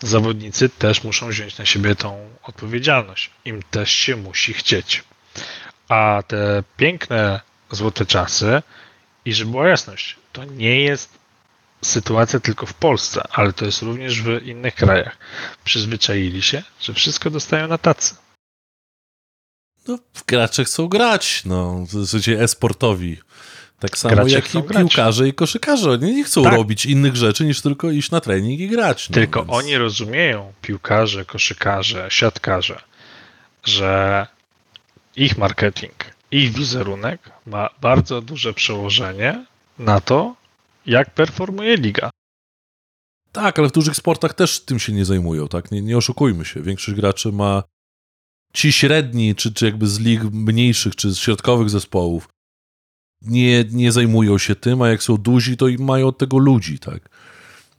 zawodnicy też muszą wziąć na siebie tą odpowiedzialność. Im też się musi chcieć. A te piękne złote czasy, i żeby była jasność, to nie jest sytuacja tylko w Polsce, ale to jest również w innych krajach. Przyzwyczaili się, że wszystko dostają na tacy. No, gracze chcą grać, no, w sensie e-sportowi. Tak samo Gracze jak i grać. piłkarze i koszykarze. Oni nie chcą Tak. robić innych rzeczy niż tylko iść na trening i grać. No, Tylko więc- oni rozumieją, piłkarze, koszykarze, siatkarze, że ich marketing, ich wizerunek ma bardzo duże przełożenie na to, jak performuje liga. Tak, ale w dużych sportach też tym się nie zajmują, tak? Nie, nie oszukujmy się. Większość graczy ma ci średni, czy, czy jakby z lig mniejszych, czy z środkowych zespołów nie, nie zajmują się tym, a jak są duzi, to mają od tego ludzi, tak?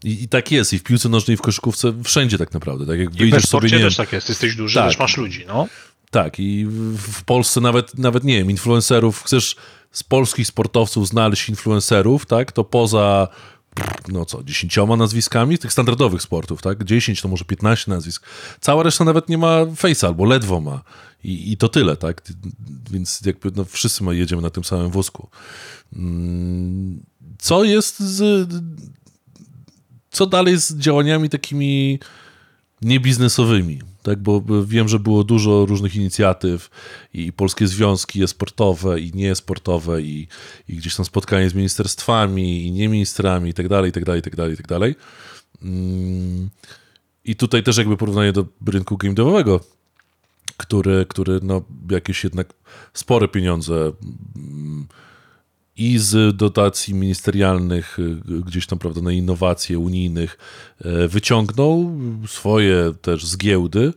I, I tak jest, i w piłce nożnej, i w koszykówce, wszędzie tak naprawdę, tak? Jak I w sobie, nie też tak jest. Jesteś duży, Tak. też masz ludzi, no. Tak, i w, Polsce nawet, nawet, nie wiem, influencerów, chcesz z polskich sportowców znaleźć influencerów, tak, to poza, no co, dziesięcioma nazwiskami? Tych standardowych sportów, tak, 10 to może 15 nazwisk, cała reszta nawet nie ma face'a albo ledwo ma. I, i to tyle, tak, więc jakby no, wszyscy jedziemy na tym samym wózku. Mm, Co jest z... Co dalej z działaniami takimi niebiznesowymi, tak? Bo wiem, że było dużo różnych inicjatyw i polskie związki e-sportowe i niesportowe i, i gdzieś tam spotkanie z ministerstwami i nie ministrami i tak dalej, i tak dalej, i tak dalej, i tak dalej. Mm, I tutaj też jakby porównanie do rynku game który, który no jakieś jednak spore pieniądze mm, i z dotacji ministerialnych, y, gdzieś tam, prawda, na innowacje unijnych e, wyciągnął, swoje też z giełdy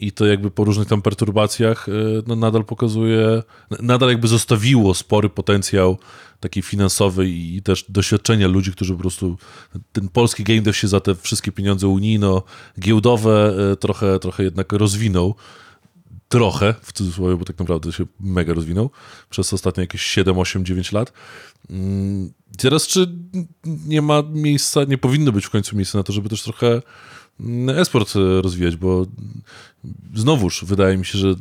i to jakby po różnych tam perturbacjach e, no, nadal pokazuje, nadal jakby zostawiło spory potencjał taki finansowy i też doświadczenia ludzi, którzy po prostu ten polski game dev się za te wszystkie pieniądze unijno-giełdowe e, trochę, trochę jednak rozwinął trochę, w cudzysłowie, bo tak naprawdę się mega rozwinął przez ostatnie jakieś 7, 8, 9 lat. Mm, Teraz czy nie ma miejsca, nie powinno być w końcu miejsca na to, żeby też trochę e-sport e, rozwijać, bo znowuż wydaje mi się, że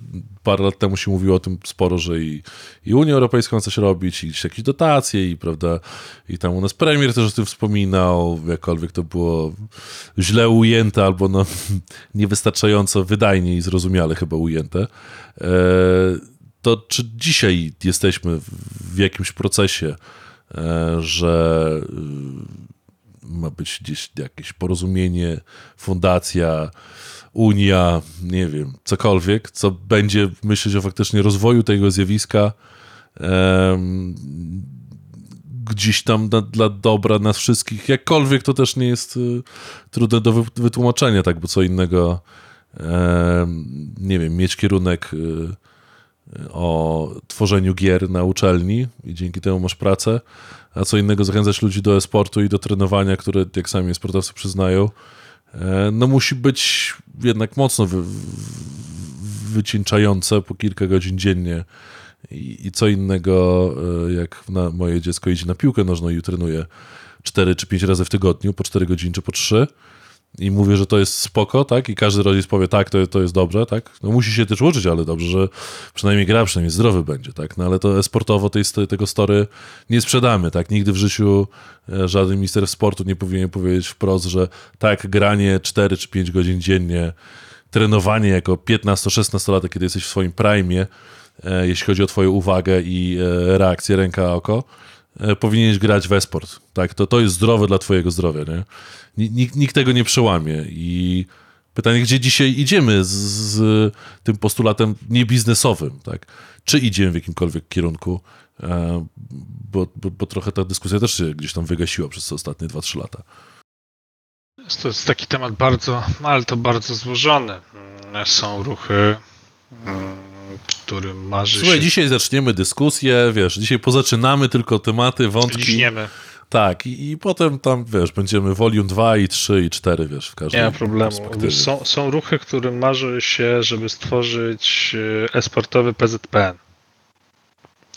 parę lat temu się mówiło o tym sporo, że i, i Unia Europejska ma coś robić, i jakieś dotacje, i prawda, i tam u nas premier też o tym wspominał, jakkolwiek to było źle ujęte, albo no niewystarczająco wydajnie i zrozumiale chyba ujęte. E, to czy dzisiaj jesteśmy w- jakimś procesie, e, że ma być gdzieś jakieś porozumienie, fundacja, Unia, nie wiem, cokolwiek, co będzie myśleć o faktycznie rozwoju tego zjawiska em, gdzieś tam na, dla dobra nas wszystkich, jakkolwiek to też nie jest y, trudne do wy, wytłumaczenia, tak, bo co innego em, nie wiem, mieć kierunek y, o tworzeniu gier na uczelni i dzięki temu masz pracę, a co innego zachęcać ludzi do e-sportu i do trenowania, które, jak sami sportowcy przyznają, e, no musi być jednak mocno wy, wycieńczające po kilka godzin dziennie. I, i co innego, e, jak na, moje dziecko idzie na piłkę nożną i trenuje 4 czy 5 razy w tygodniu, po 4 godziny czy po 3 i mówię, że to jest spoko, tak? I każdy rodzic powie, tak, to, to jest dobrze, tak? No musi się też uczyć, ale dobrze, że przynajmniej gra, przynajmniej zdrowy będzie, tak? No ale to sportowo tej, tego story nie sprzedamy, tak? Nigdy w życiu e, żaden minister sportu nie powinien powiedzieć wprost, że tak, granie 4 czy 5 godzin dziennie, trenowanie jako 15-16 latek, kiedy jesteś w swoim prime, e, jeśli chodzi o twoją uwagę i e, reakcję ręka, oko, e, powinieneś grać w esport. Tak? To, to jest zdrowe dla twojego zdrowia. Nie? Nikt, nikt tego nie przełamie. I pytanie, gdzie dzisiaj idziemy z, z tym postulatem niebiznesowym? Tak? Czy idziemy w jakimkolwiek kierunku? E, bo, bo, bo trochę ta dyskusja też się gdzieś tam wygasiła przez ostatnie 2-3 lata. To jest taki temat bardzo, ale to bardzo złożony. Mm, Są ruchy, którym marzy Słuchaj, się... dzisiaj zaczniemy dyskusję, wiesz, dzisiaj pozaczynamy tylko tematy, wątki. Liźniemy. Tak, i, i potem tam, wiesz, będziemy volume 2 i 3 i 4, wiesz, w każdym Nie ma problemu. są, są ruchy, którym marzy się, żeby stworzyć e, e-sportowy PZPN.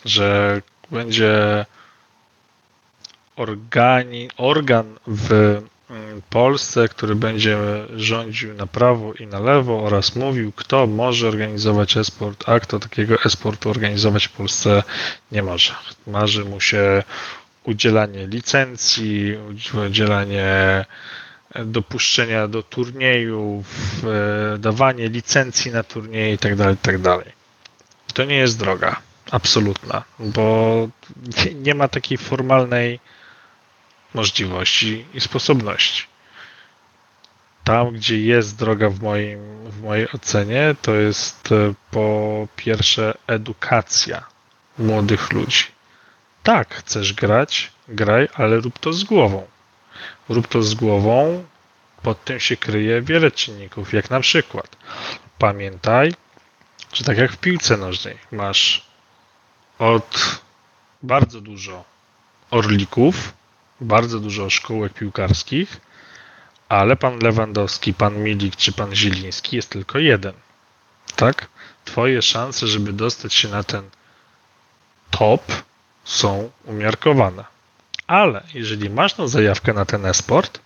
Że będzie organi, organ w Polsce, który będzie rządził na prawo i na lewo oraz mówił, kto może organizować esport, a kto takiego esportu organizować w Polsce nie może. Marzy mu się udzielanie licencji, udzielanie dopuszczenia do turniejów, e, dawanie licencji na turnieje itd., itd. To nie jest droga absolutna, bo nie ma takiej formalnej możliwości i sposobności. Tam, gdzie jest droga w, moim, w mojej ocenie, to jest e, po pierwsze edukacja młodych ludzi. Tak, chcesz grać, graj, ale rób to z głową. Rób to z głową, pod tym się kryje wiele czynników, jak na przykład pamiętaj, że tak jak w piłce nożnej, masz od bardzo dużo orlików, bardzo dużo szkółek piłkarskich, ale pan Lewandowski, pan Milik czy pan Zieliński jest tylko jeden. Tak? Twoje szanse, żeby dostać się na ten top są umiarkowane. Ale jeżeli masz tą zajawkę na ten esport,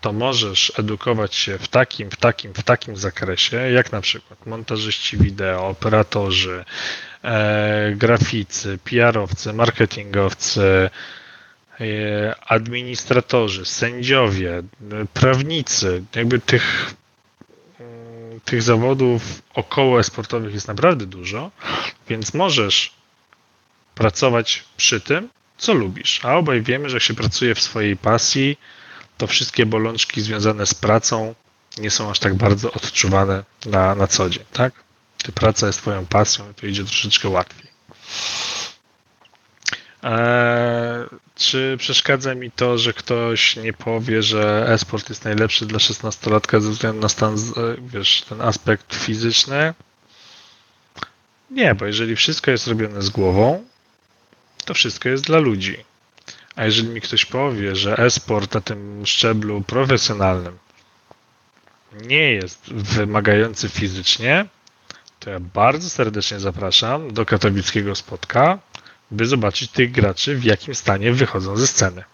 to możesz edukować się w takim, w takim, w takim zakresie, jak na przykład montażyści wideo, operatorzy, e, graficy, PR-owcy, marketingowcy, administratorzy, sędziowie, prawnicy, jakby tych, mm, tych zawodów około esportowych jest naprawdę dużo, więc możesz pracować przy tym, co lubisz. A obaj wiemy, że jak się pracuje w swojej pasji, to wszystkie bolączki związane z pracą nie są aż tak bardzo odczuwane na, na co dzień, tak? Gdy praca jest twoją pasją, to idzie troszeczkę łatwiej. Eee, czy przeszkadza mi to, że ktoś nie powie, że e-sport jest najlepszy dla 16-latka ze względu na stan, wiesz, ten aspekt fizyczny? Nie, bo jeżeli wszystko jest robione z głową, to wszystko jest dla ludzi. A jeżeli mi ktoś powie, że e-sport na tym szczeblu profesjonalnym nie jest wymagający fizycznie, to ja bardzo serdecznie zapraszam do katowickiego spotka, by zobaczyć tych graczy, w jakim stanie wychodzą ze sceny.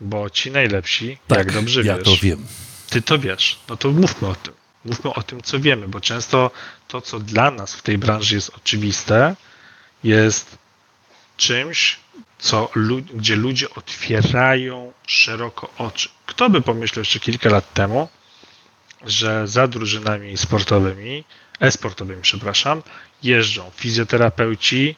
Bo ci najlepsi, tak, jak dobrze ja wiesz. to wiem. Ty to wiesz. No to mówmy o tym. Mówmy o tym, co wiemy, bo często to, co dla nas w tej branży jest oczywiste, jest czymś, co, gdzie ludzie otwierają szeroko oczy. Kto by pomyślał jeszcze kilka lat temu, że za drużynami sportowymi, e-sportowymi, przepraszam, jeżdżą fizjoterapeuci,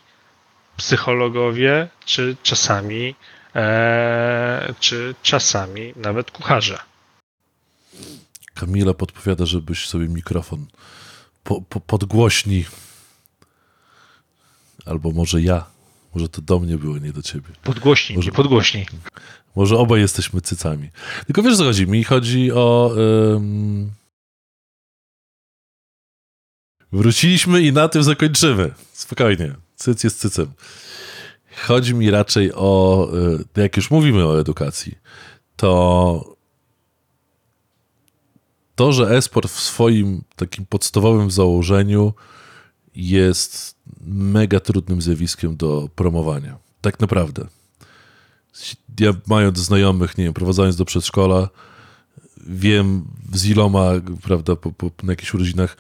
psychologowie, czy czasami, e, czy czasami nawet kucharze. Kamila podpowiada, żebyś sobie mikrofon po, po, podgłośni. Albo może ja może to do mnie było, nie do ciebie. Podgłośnij, może, nie podgłośnij. Może obaj jesteśmy cycami. Tylko wiesz, co chodzi? Mi chodzi o... Um... Wróciliśmy i na tym zakończymy. Spokojnie. Cyc jest cycem. Chodzi mi raczej o... E, jak już mówimy o edukacji, to to, że esport w swoim takim podstawowym założeniu jest mega trudnym zjawiskiem do promowania. Tak naprawdę. Ja mając znajomych, nie wiem, prowadząc do przedszkola, wiem z iloma, prawda, po, po, na jakichś urodzinach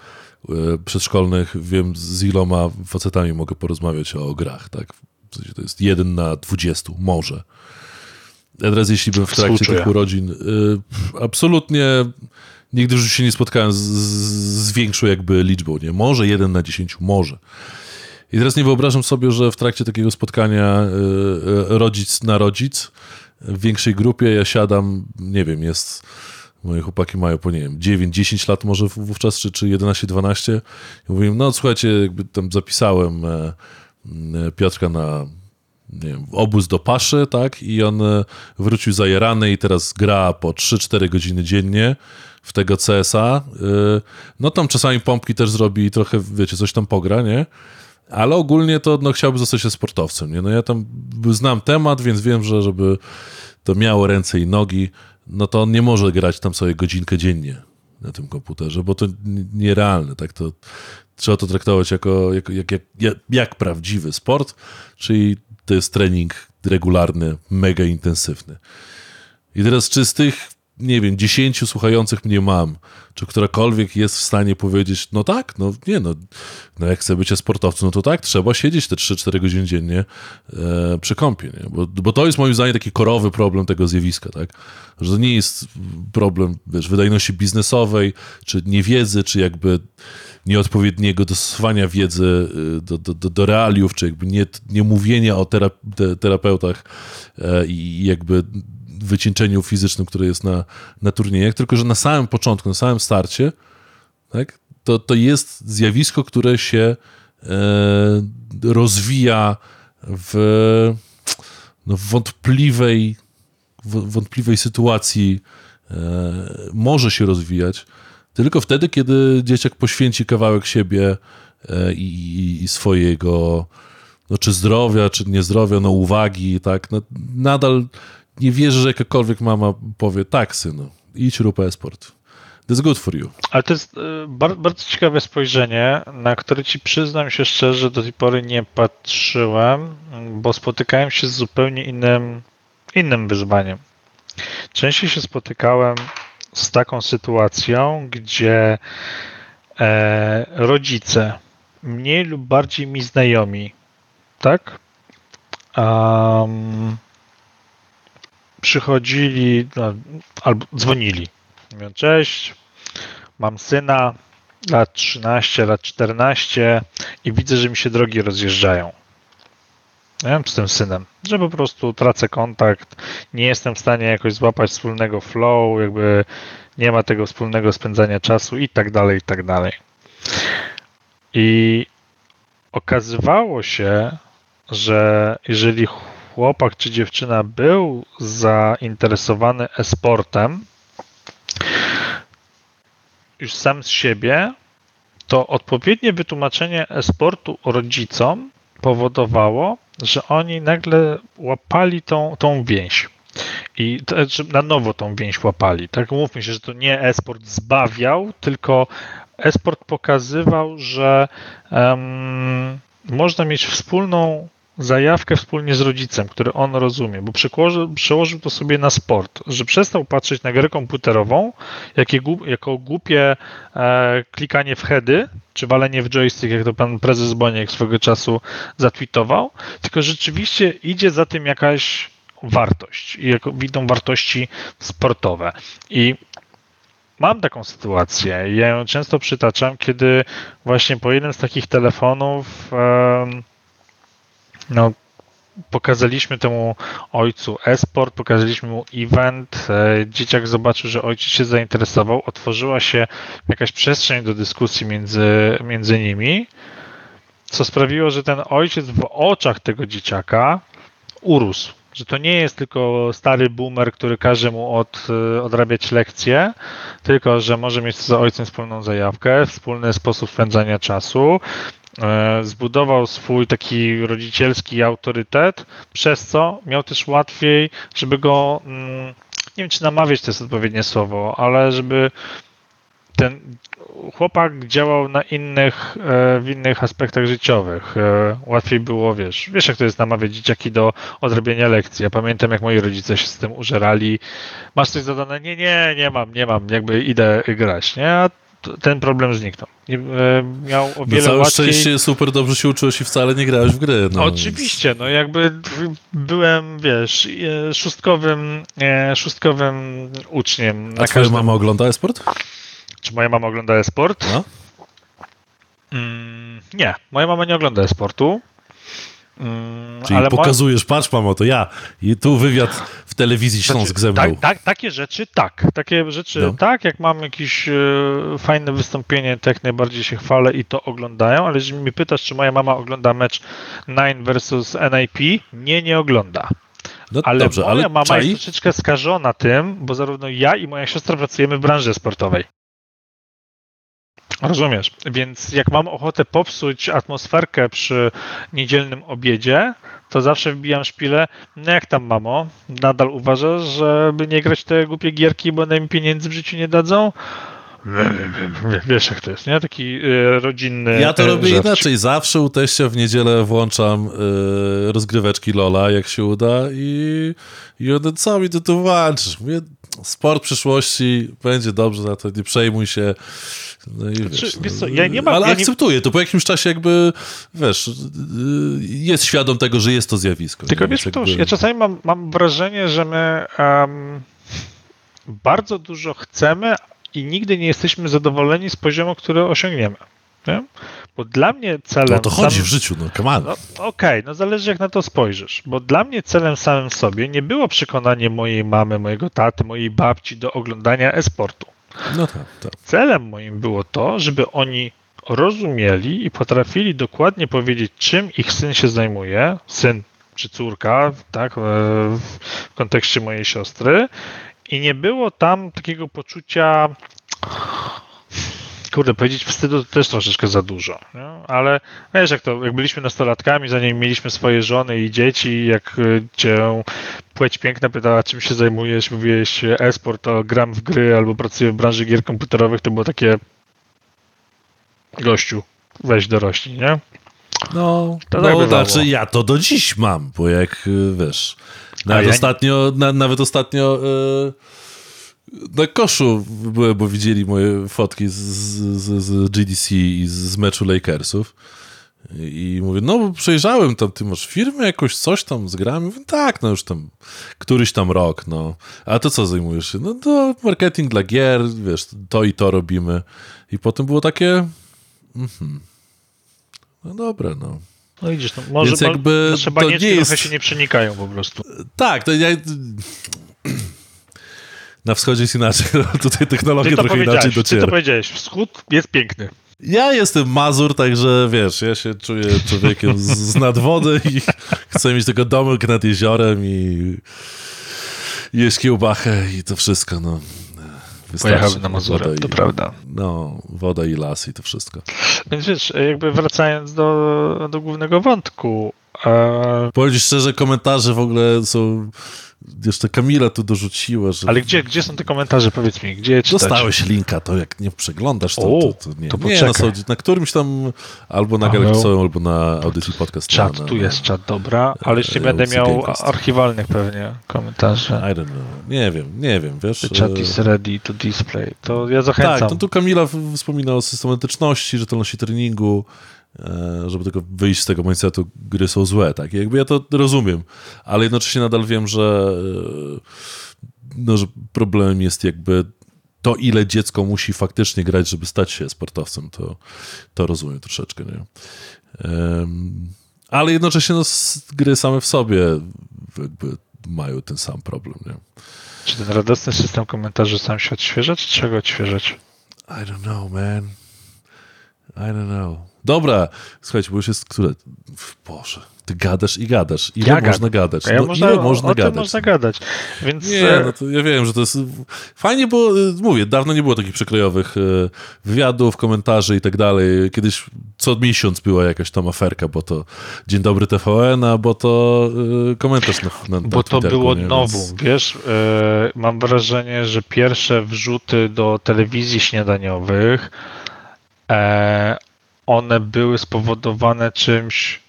przedszkolnych, wiem z iloma facetami mogę porozmawiać o grach, tak? W sensie to jest jeden na dwudziestu, może. A teraz jeśli bym w trakcie Współczuję. tych urodzin, y, absolutnie nigdy już się nie spotkałem z, z, większą jakby liczbą, nie? Może jeden na dziesięciu, może. I teraz nie wyobrażam sobie, że w trakcie takiego spotkania y, y, rodzic na rodzic w większej grupie ja siadam, nie wiem, jest moje chłopaki mają po, nie wiem, 9-10 lat może wówczas, czy, czy 11-12 i mówię, no słuchajcie, jakby tam zapisałem e, e, Piotrka na nie wiem, obóz do paszy, tak, i on e, wrócił zajerany i teraz gra po 3-4 godziny dziennie w tego CSa, no tam czasami pompki też zrobi i trochę, wiecie, coś tam pogra, nie? Ale ogólnie to no, chciałby zostać sportowcem. Nie? No ja tam znam temat, więc wiem, że żeby to miało ręce i nogi, no to on nie może grać tam sobie godzinkę dziennie na tym komputerze, bo to nierealne. Tak? To, trzeba to traktować jako, jako jak, jak, jak, jak prawdziwy sport, czyli to jest trening regularny, mega intensywny. I teraz czy z tych, nie wiem, dziesięciu słuchających mnie mam, czy którakolwiek jest w stanie powiedzieć, no tak, no nie, no, no jak chce być sportowcem, no to tak, trzeba siedzieć te 3-4 godziny dziennie e, przy kąpie, nie? Bo, bo to jest moim zdaniem taki korowy problem tego zjawiska, tak? Że to nie jest problem, wiesz, wydajności biznesowej, czy niewiedzy, czy jakby nieodpowiedniego dostosowania wiedzy y, do, do, do, do realiów, czy jakby nie, nie mówienia o terap terapeutach e, i jakby wycieńczeniu fizycznym, które jest na, na turniejach, tylko że na samym początku, na samym starcie, tak, to, to jest zjawisko, które się e, rozwija w, no, wątpliwej, w wątpliwej sytuacji, e, może się rozwijać, tylko wtedy, kiedy dzieciak poświęci kawałek siebie e, i, i swojego, no czy zdrowia, czy niezdrowia, no uwagi, tak, no, nadal nie wierzę, że jakakolwiek mama powie, tak synu, idź rób e-sport. That's good for you. Ale to jest e, bardzo ciekawe spojrzenie, na które ci przyznam się szczerze, do tej pory nie patrzyłem, bo spotykałem się z zupełnie innym, innym wyzwaniem. Częściej się spotykałem z taką sytuacją, gdzie e, rodzice, mniej lub bardziej mi znajomi, tak? Um, przychodzili no, albo dzwonili. Mówią, cześć, mam syna, lat 13, lat 14 i widzę, że mi się drogi rozjeżdżają. Ja z tym synem, że po prostu tracę kontakt, nie jestem w stanie jakoś złapać wspólnego flow, jakby nie ma tego wspólnego spędzania czasu i tak dalej, i tak dalej. I okazywało się, że jeżeli chłopak czy dziewczyna był zainteresowany e-sportem, już sam z siebie, to odpowiednie wytłumaczenie e-sportu rodzicom powodowało, że oni nagle łapali tą, tą więź. I to, na nowo tą więź łapali. Tak mówmy się, że to nie e-sport zbawiał, tylko e-sport pokazywał, że um, można mieć wspólną zajawkę wspólnie z rodzicem, który on rozumie, bo przełożył, to sobie na sport, że przestał patrzeć na grę komputerową jako głupie e, klikanie w heady, czy walenie w joystick, jak to pan prezes Boniek swego czasu zatwitował, tylko rzeczywiście idzie za tym jakaś wartość i jako, widzą wartości sportowe. I mam taką sytuację. Ja ją często przytaczam, kiedy właśnie po jednym z takich telefonów no, pokazaliśmy temu ojcu esport, pokazaliśmy mu event, e, dzieciak zobaczył, że ojciec się zainteresował, otworzyła się jakaś przestrzeń do dyskusji między, między nimi, co sprawiło, że ten ojciec w oczach tego dzieciaka urósł. Że to nie jest tylko stary boomer, który każe mu od, e, odrabiać lekcje, tylko że może mieć z ojcem wspólną zajawkę, wspólny sposób spędzania czasu, E, zbudował swój taki rodzicielski autorytet, przez co miał też łatwiej, żeby go, mm, nie wiem czy namawiać to jest odpowiednie słowo, ale żeby ten chłopak działał na innych, e, w innych aspektach życiowych. E, łatwiej było, wiesz, wiesz jak to jest namawiać dzieciaki do odrobienia lekcji. Ja pamiętam jak moi rodzice się z tym użerali. Masz coś zadane? Nie, nie, nie mam, nie mam, jakby idę grać, nie? A ten problem zniknął. E, miał o wiele no całe łatwiej... szczęście super dobrze się uczyłeś i wcale nie grałeś w gry. No. Oczywiście, no jakby byłem, wiesz, szóstkowym, szóstkowym uczniem. A twoja każdym... mama ogląda e-sport? Czy moja mama ogląda e-sport? No. Mm, nie, moja mama nie ogląda e-sportu. Mm, Czyli ale pokazujesz, ma... patrz mamo, to ja. I tu wywiad w telewizji Śląsk znaczy, ze mną. Tak, tak, takie rzeczy tak. Takie rzeczy no. tak, jak mam jakieś e, fajne wystąpienie, tak jak najbardziej się chwalę i to oglądają, ale jeżeli mi pytasz, czy moja mama ogląda mecz Nine versus NIP, nie, nie ogląda. No, ale dobrze, moja ale mama czai? jest troszeczkę skażona tym, bo zarówno ja i moja siostra pracujemy w branży sportowej. Rozumiesz. Więc jak mam ochotę popsuć atmosferkę przy niedzielnym obiedzie, to zawsze wbijam szpilę. No jak tam, mamo? Nadal uważasz, żeby nie grać te głupie gierki, bo nam pieniędzy w życiu nie dadzą? Wiesz jak to jest, nie? Taki e, rodzinny Ja to robię inaczej. Zawsze u teścia w niedzielę włączam e, rozgryweczki Lola, jak się uda i, i on, co mi ty tu włączysz? Mówię, sport przyszłości, będzie dobrze, na to nie przejmuj się. No i Znaczy, wiesz, wiesz no, co, ja nie mam- ale ja nie- akceptuję to po jakimś czasie jakby, wiesz, jest świadom tego, że jest to zjawisko. Tylko nie? wiesz, jakby- ja czasami mam, mam wrażenie, że my em, bardzo dużo chcemy i nigdy nie jesteśmy zadowoleni z poziomu, który osiągniemy. Nie? Bo dla mnie celem. No to chodzi samym- w życiu, no come on. No, Okej, no zależy jak na to spojrzysz, bo dla mnie celem samym sobie nie było przekonanie mojej mamy, mojego taty, mojej babci do oglądania e-sportu. No tak, tak. Celem moim było to, żeby oni rozumieli i potrafili dokładnie powiedzieć, czym ich syn się zajmuje, syn czy córka, tak, e, w kontekście mojej siostry, i nie było tam takiego poczucia. Kurde, powiedzieć wstydu to też troszeczkę za dużo, nie? ale wiesz, jak to, jak byliśmy nastolatkami, zanim mieliśmy swoje żony i dzieci, jak e, cię płeć piękna pytała, czym się zajmujesz, mówiłeś e-sport, to gram w gry albo pracuję w branży gier komputerowych, to było takie gościu, weź dorośli, nie? No, To no znaczy ja to do dziś mam, bo jak y, wiesz, nawet ja nie- ostatnio, na, nawet ostatnio y, na koszu byłem, bo widzieli moje fotki z, z, z GDC i z meczu Lakersów. I mówię, no przejrzałem tam, ty masz firmę jakoś, coś tam z grami? Mówię, tak, no już tam, któryś tam rok, no. A to co zajmujesz się? No to marketing dla gier, wiesz, to i to robimy. I potem było takie, mhm. No dobra, no. No widzisz, no, może Więc jakby nasze to banieczki nie jest- trochę się nie przenikają po prostu. Tak, to ja... Na wschodzie jest inaczej, tutaj technologia trochę inaczej powiedziałeś, ty to dociera. powiedziałeś, wschód jest piękny. Ja jestem Mazur, także wiesz, ja się czuję człowiekiem z, z nad wody i chcę mieć tylko domek nad jeziorem i jeść kiełbachę i to wszystko, no. Wystarczy. Pojechałbym na Mazurę, i- to prawda. No, woda i las i to wszystko. Więc wiesz, jakby wracając do, do głównego wątku, e, Powiem szczerze, komentarze w ogóle są... Jeszcze Kamila tu dorzuciła, że... ale gdzie, gdzie są te komentarze, powiedz mi, gdzie je czytać? Dostałeś linka, to jak nie przeglądasz, to, O, to, to nie. to nie na, Saudi- na którymś tam, albo na. Galaxy, albo na audycji podcast. Czat, na, na, tu jest czat, dobra, ale już nie e, będę miał archiwalnych pewnie komentarzy. I don't know. Nie wiem, nie wiem, wiesz. The chat e, is ready to display. To ja zachęcam. Tak, no tu Kamila wspomina o systematyczności, rzetelności treningu, żeby tylko wyjść z tego mindsetu, gry są złe, tak? I jakby ja to rozumiem, ale jednocześnie nadal wiem, że, e, no, że problemem jest jakby to, ile dziecko musi faktycznie grać, żeby stać się sportowcem, to, to rozumiem troszeczkę, nie? Ale jednocześnie no, gry same w sobie jakby mają ten sam problem, nie? Czy ten radosny system komentarzy sam się odświeża, czy trzeba go odświeżać? I don't know, man. I don't know. Dobra, słuchajcie, bo już jest które? Boże, ty gadasz i gadasz. Ile Ja można gadać? Ja no, można, ile można o gadać? można gadać. Więc Nie, e, no to ja wiem, że to jest fajnie, bo y, mówię, dawno nie było takich przekrojowych y, wywiadów, komentarzy i tak dalej. Kiedyś co miesiąc była jakaś tam aferka, bo to Dzień Dobry TVN, a bo to komentarz na, na na bo to było nie? Więc- wiesz, e, mam wrażenie, że pierwsze wrzuty do telewizji śniadaniowych e, one były spowodowane czymś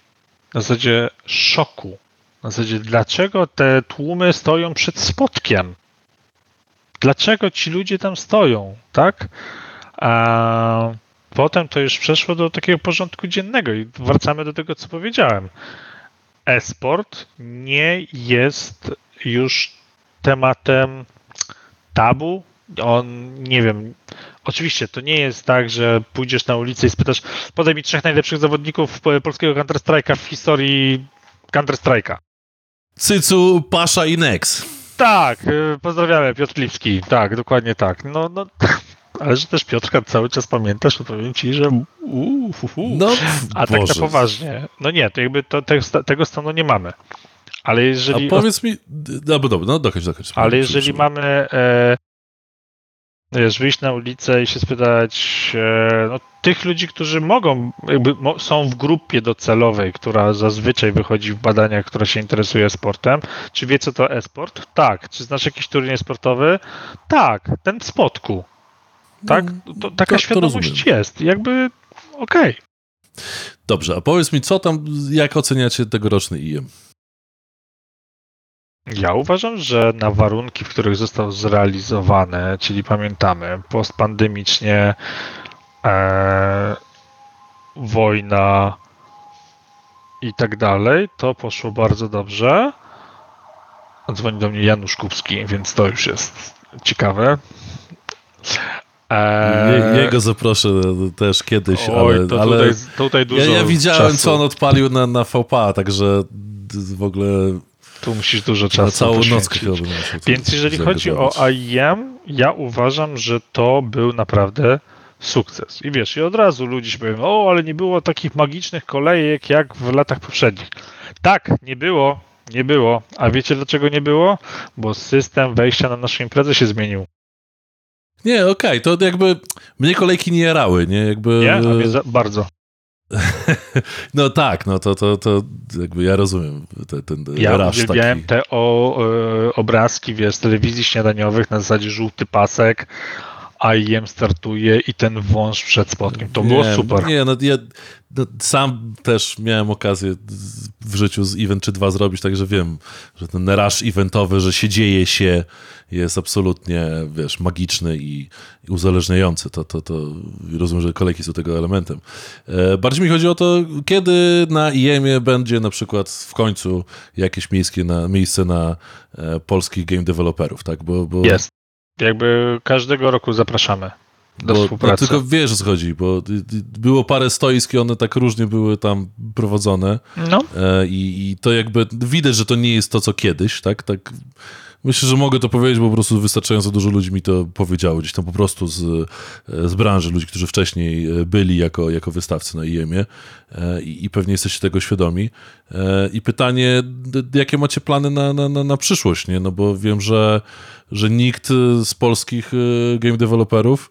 na zasadzie szoku. Na zasadzie, dlaczego te tłumy stoją przed spotkiem? Dlaczego ci ludzie tam stoją, tak? A potem to już przeszło do takiego porządku dziennego i wracamy do tego, co powiedziałem. E-sport nie jest już tematem tabu. On, nie wiem, oczywiście to nie jest tak, że pójdziesz na ulicę i spytasz, podaj mi trzech najlepszych zawodników polskiego Counter-Strike'a w historii Counter-Strike'a. Cycu, Pasza i Nex. Tak, y, pozdrawiamy Piotr Lipski. Tak, dokładnie tak. No, no, ale że też Piotrka cały czas pamiętasz, to powiem ci, że uu, hu, hu. No, A tak Boże. na poważnie. No nie, to jakby to, tego, sta- tego stanu nie mamy. Ale jeżeli, A powiedz mi, dobra, dobra, no dokończ, dokończ. ale jeżeli mamy e, wiesz, wyjść na ulicę i się spytać e, no, tych ludzi, którzy mogą, jakby są w grupie docelowej, która zazwyczaj wychodzi w badaniach, która się interesuje sportem, czy wie co to e-sport? Tak. Czy znasz jakiś turniej sportowy? Tak. Ten w spotku. tak? No, To, taka to- to świadomość rozumiem. jest. Jakby okej. Dobrze, a powiedz mi, co tam, jak oceniacie tegoroczny IEM? Ja uważam, że na warunki, w których został zrealizowany, czyli pamiętamy, postpandemicznie e, wojna i tak dalej, to poszło bardzo dobrze. Dzwoni do mnie Janusz Kubski, więc to już jest ciekawe. Je, jego zaproszę też kiedyś, oj, ale, to ale tutaj, tutaj dużo ja, ja widziałem, czasu. co on odpalił na, na VPA, także w ogóle Tu musisz dużo na czasu całą poświęcić. nockę chyba będę musiał Więc jeżeli chodzi o. IEM, ja uważam, że to był naprawdę sukces. I wiesz, i od razu ludzie się powiedzą, o, ale nie było takich magicznych kolejek jak w latach poprzednich. Tak, nie było, nie było. A wiecie dlaczego nie było? Bo system wejścia na naszą imprezę się zmienił. Nie, okej, to jakby mnie kolejki nie jarały, nie? Jakby, Nie? A mnie za, bardzo. No tak, no to, to, to jakby ja rozumiem ten, ten Ja rush uwielbiałem taki. te o, e, obrazki, wiesz, telewizji śniadaniowych na zasadzie żółty pasek, IEM startuje i ten wąż przed spotkiem. To było nie, super. Nie, no ja no, sam też miałem okazję w życiu z event czy dwa zrobić, także wiem, że ten rush eventowy, że się dzieje się, jest absolutnie, wiesz, magiczny i, i uzależniający. To, to, to rozumiem, że kolejki są tego elementem. E, bardziej mi chodzi o to, kiedy na IEM-ie będzie na przykład w końcu jakieś miejskie na, miejsce na e, polskich game developerów, tak? Bo, bo, Jest. Jakby każdego roku zapraszamy do bo, współpracy. No, tylko wiesz, o co chodzi, bo było parę stoisk i one tak różnie były tam prowadzone No, e, i, i to jakby widać, że to nie jest to, co kiedyś, tak? tak Myślę, że mogę to powiedzieć, bo po prostu wystarczająco dużo ludzi mi to powiedziało, gdzieś tam po prostu z, e, z branży, ludzi, którzy wcześniej e, byli jako, jako wystawcy na IEM-ie i, i pewnie jesteście tego świadomi. I pytanie, jakie macie plany na, na, na, na przyszłość, nie? No bo wiem, że, że nikt e, z polskich e, game developerów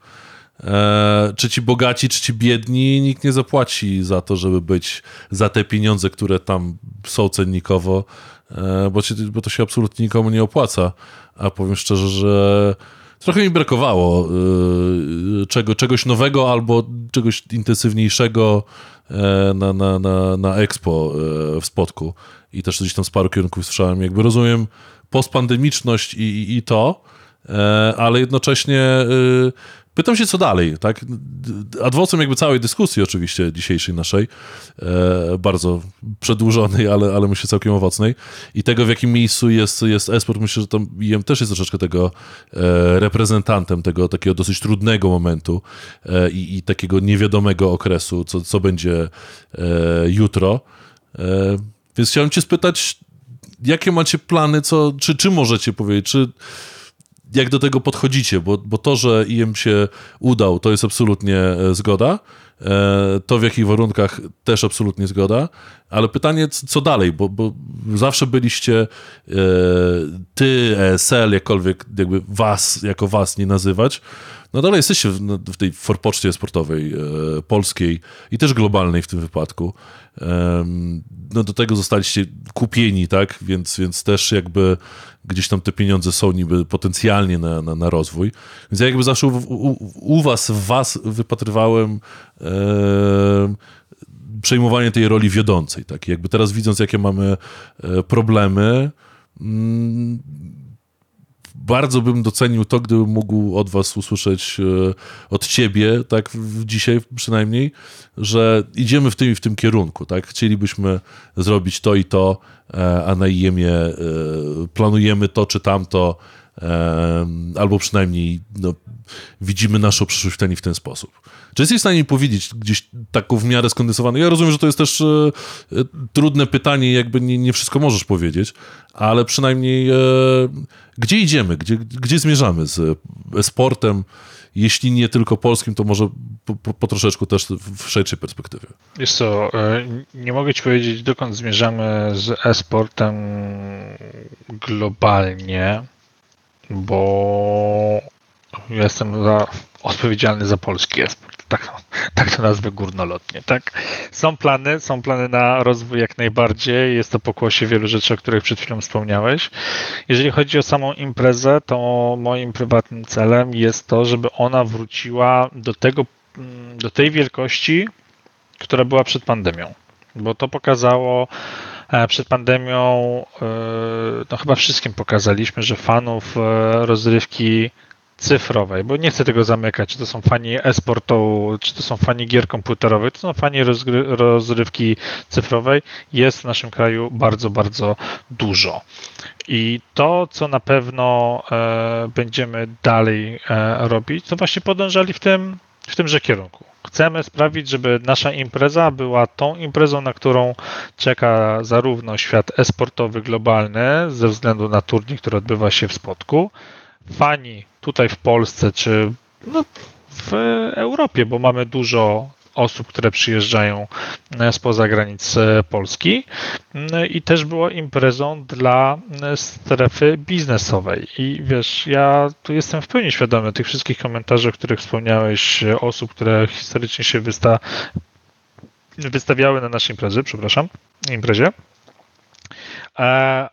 E, czy ci bogaci, czy ci biedni, nikt nie zapłaci za to, żeby być za te pieniądze, które tam są cennikowo, e, bo, ci, bo to się absolutnie nikomu nie opłaca. A powiem szczerze, że trochę mi brakowało e, czego, czegoś nowego albo czegoś intensywniejszego e, na, na, na, na Expo w Spodku. I też gdzieś tam z paru kierunków słyszałem. Jakby rozumiem postpandemiczność i, i, to, e, ale jednocześnie e, pytam się, co dalej, tak? Adwocem jakby całej dyskusji oczywiście dzisiejszej naszej, e, bardzo przedłużonej, ale, ale myślę całkiem owocnej i tego, w jakim miejscu jest, jest esport, myślę, że tam IM też jest troszeczkę tego reprezentantem tego takiego dosyć trudnego momentu i, i takiego niewiadomego okresu, co, co będzie jutro. Więc chciałem cię spytać, jakie macie plany, co, czy, czy możecie powiedzieć, czy jak do tego podchodzicie, bo, bo to, że IM się udał, to jest absolutnie e, zgoda. E, To w jakich warunkach też absolutnie zgoda, ale pytanie, co dalej, bo, bo zawsze byliście e, ty, ESL, jakkolwiek jakby was, jako was nie nazywać, no dalej jesteście w, no, w tej forpoczcie sportowej e, polskiej i też globalnej w tym wypadku. Em, No do tego zostaliście kupieni, tak? Więc, więc też jakby gdzieś tam te pieniądze są niby potencjalnie na, na, na rozwój. Więc ja jakby zawsze u, u, u was, w was wypatrywałem em, przejmowanie tej roli wiodącej, tak? Jakby teraz widząc, jakie mamy e, problemy, mm, bardzo bym docenił to, gdybym mógł od was usłyszeć, e, od ciebie, tak dzisiaj przynajmniej, że idziemy w tym i w tym kierunku, tak? Chcielibyśmy zrobić to i to, e, a na IEM-ie planujemy to czy tamto, albo przynajmniej no, widzimy naszą przyszłość w ten i w ten sposób. Czy jesteś w stanie mi powiedzieć gdzieś taką w miarę skondensowaną? Ja rozumiem, że to jest też e, e, trudne pytanie, jakby nie, nie wszystko możesz powiedzieć, ale przynajmniej e, gdzie idziemy, gdzie, gdzie zmierzamy z e, sportem, jeśli nie tylko polskim, to może po, po, po troszeczku też w szerszej perspektywie. Wiesz co, e, nie mogę ci powiedzieć, dokąd zmierzamy z e-sportem globalnie, bo jestem za odpowiedzialny za polski esport. Tak, tak to nazwę górnolotnie, tak? Są plany, są plany na rozwój jak najbardziej. Jest to pokłosie wielu rzeczy, o których przed chwilą wspomniałeś. Jeżeli chodzi o samą imprezę, to moim prywatnym celem jest to, żeby ona wróciła do tego, mm, do tej wielkości, która była przed pandemią. Bo to pokazało, przed pandemią, e, no chyba wszystkim pokazaliśmy, że fanów e, rozrywki cyfrowej, bo nie chcę tego zamykać, czy to są fani e-sportu, czy to są fani gier komputerowych, to są fani rozrywki cyfrowej, jest w naszym kraju bardzo, bardzo dużo. I to, co na pewno e, będziemy dalej e, robić, to właśnie podążali w tym, w tymże kierunku. Chcemy sprawić, żeby nasza impreza była tą imprezą, na którą czeka zarówno świat e-sportowy globalny, ze względu na turniej, który odbywa się w Spodku, fani tutaj w Polsce, czy no, w Europie, bo mamy dużo osób, które przyjeżdżają e, spoza granic e, Polski mm, i też była imprezą dla e, strefy biznesowej. I wiesz, ja tu jestem w pełni świadomy tych wszystkich komentarzy, o których wspomniałeś, osób, które historycznie się wysta wystawiały na naszej imprezy, przepraszam, imprezie,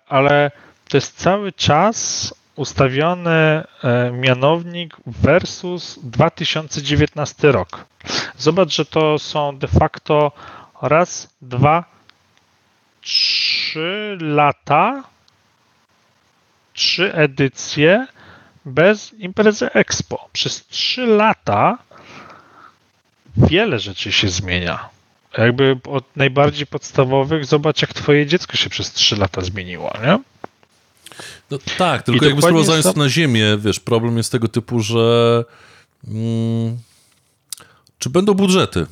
ale to jest cały czas ustawiony e, mianownik versus 2019 rok. Zobacz, że to są de facto raz, dwa, trzy lata, trzy edycje bez imprezy Expo. Przez trzy lata wiele rzeczy się zmienia. Jakby od najbardziej podstawowych, zobacz, jak twoje dziecko się przez trzy lata zmieniło, nie? No tak, tylko I jakby sprowadzając to na ziemię, wiesz, problem jest tego typu, że mm, czy będą budżety?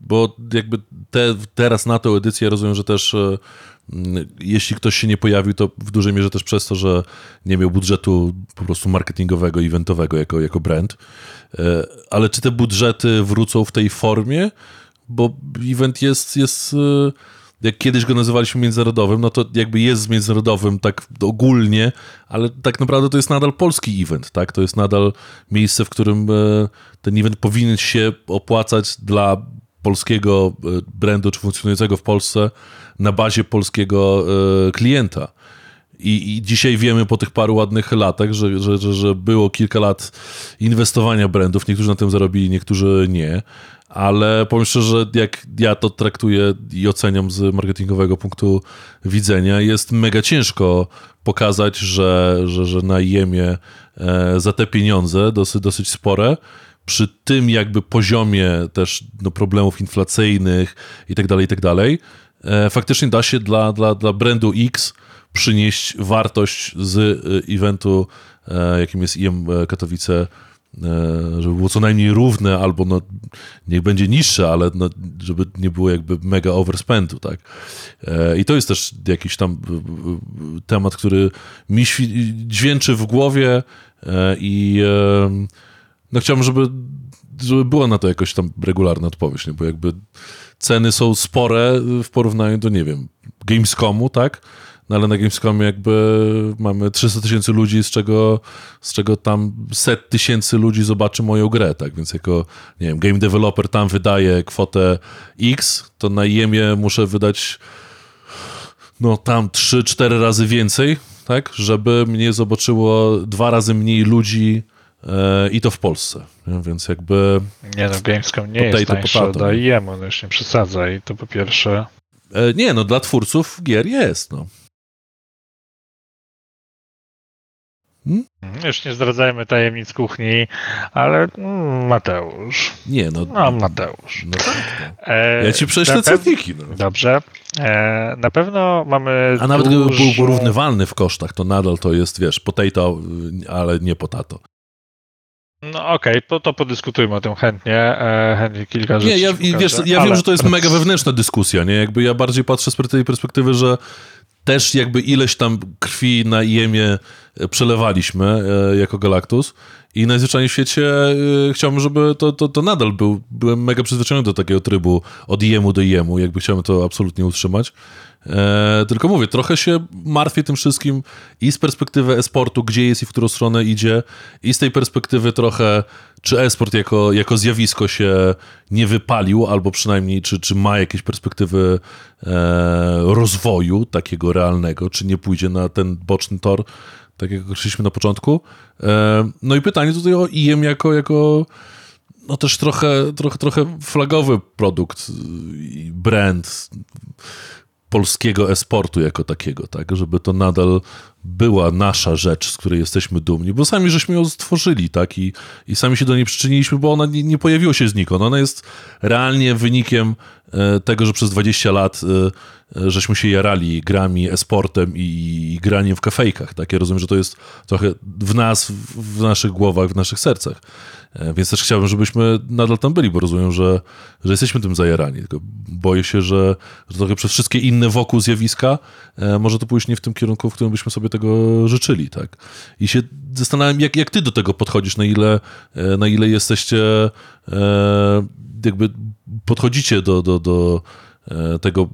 Bo jakby te, teraz na tę edycję rozumiem, że też e, mm, jeśli ktoś się nie pojawił, to w dużej mierze też przez to, że nie miał budżetu po prostu marketingowego, eventowego jako, jako brand. E, ale czy te budżety wrócą w tej formie? Bo event jest, jest e, jak kiedyś go nazywaliśmy międzynarodowym, no to jakby jest międzynarodowym tak ogólnie, ale tak naprawdę to jest nadal polski event, tak? To jest nadal miejsce, w którym e, ten event powinien się opłacać dla polskiego e, brandu, czy funkcjonującego w Polsce na bazie polskiego e, klienta. I, I, dzisiaj wiemy po tych paru ładnych latach, że, że, że, że było kilka lat inwestowania brandów. Niektórzy na tym zarobili, niektórzy nie ale powiem szczerze, jak ja to traktuję i oceniam z marketingowego punktu widzenia, jest mega ciężko pokazać, że, że, że na IEM-ie e, za te pieniądze, dosyć, dosyć spore, przy tym jakby poziomie też no, problemów inflacyjnych i tak dalej, i tak dalej, e, faktycznie da się dla, dla, dla brandu X przynieść wartość z e, eventu, jakim jest IEM Katowice E, żeby było co najmniej równe, albo no, niech będzie niższe, ale no, żeby nie było jakby mega overspendu, tak? E, I to jest też jakiś tam temat, który mi dźwięczy w głowie e, i no chciałbym, żeby, żeby była na to jakoś tam regularna odpowiedź, nie? bo jakby ceny są spore w porównaniu do, nie wiem, Gamescomu, tak? No ale na Gamescomie jakby mamy 300 tysięcy ludzi, z czego, z czego tam set tysięcy ludzi zobaczy moją grę, tak, więc jako, nie wiem, game developer tam wydaje kwotę X, to na IEM-ie muszę wydać no tam 3-4 razy więcej, tak, żeby mnie zobaczyło dwa razy mniej ludzi e, i to w Polsce, nie? więc jakby... Nie no, Gamescom nie jest tańszy od IEM, on już nie przesadza i to po pierwsze... E, nie, no dla twórców gier jest, no. Hmm? Już nie zdradzajmy tajemnic kuchni, ale mm, Mateusz. Nie, no. No, Mateusz. No tak. No. E, ja ci prześlę cenniki. No. Dobrze. E, na pewno mamy. A nawet gdyby był porównywalny w kosztach, to nadal to jest, wiesz, potato, ale nie potato. No okej, okay, to, to podyskutujmy o tym chętnie. E, chętnie kilka rzeczy. Nie, ja, wiesz, ja ale... wiem, że to jest mega wewnętrzna dyskusja, nie? Jakby ja bardziej patrzę z tej perspektywy, że też jakby ileś tam krwi na Jemie przelewaliśmy e, jako Galactus I najzwyczajniej w świecie y, chciałbym, żeby to, to, to nadal był. Byłem mega przyzwyczajony do takiego trybu od jemu do jemu, jakby chciałem to absolutnie utrzymać. E, tylko mówię, trochę się martwię tym wszystkim i z perspektywy e-sportu, gdzie jest i w którą stronę idzie, i z tej perspektywy trochę, czy e-sport jako, jako zjawisko się nie wypalił, albo przynajmniej, czy, czy ma jakieś perspektywy e, rozwoju takiego realnego, czy nie pójdzie na ten boczny tor, tak jak określiliśmy na początku. No i pytanie tutaj o IEM jako, jako no też trochę, trochę, trochę flagowy produkt, brand polskiego esportu jako takiego, tak, żeby to nadal była nasza rzecz, z której jesteśmy dumni, bo sami żeśmy ją stworzyli, tak, i, i sami się do niej przyczyniliśmy, bo ona nie, nie pojawiła się znikąd. Ona jest realnie wynikiem e, tego, że przez 20 lat e, e, żeśmy się jarali grami, esportem i, i graniem w kafejkach, tak. Ja rozumiem, że to jest trochę w nas, w naszych głowach, w naszych sercach. E, Więc też chciałbym, żebyśmy nadal tam byli, bo rozumiem, że, że jesteśmy tym zajarani. Tylko boję się, że, że trochę przez wszystkie inne wokół zjawiska e, może to pójść nie w tym kierunku, w którym byśmy sobie tego życzyli, tak? I się zastanawiam, jak, jak ty do tego podchodzisz, na ile, e, na ile jesteście e, jakby podchodzicie do, do, do e, tego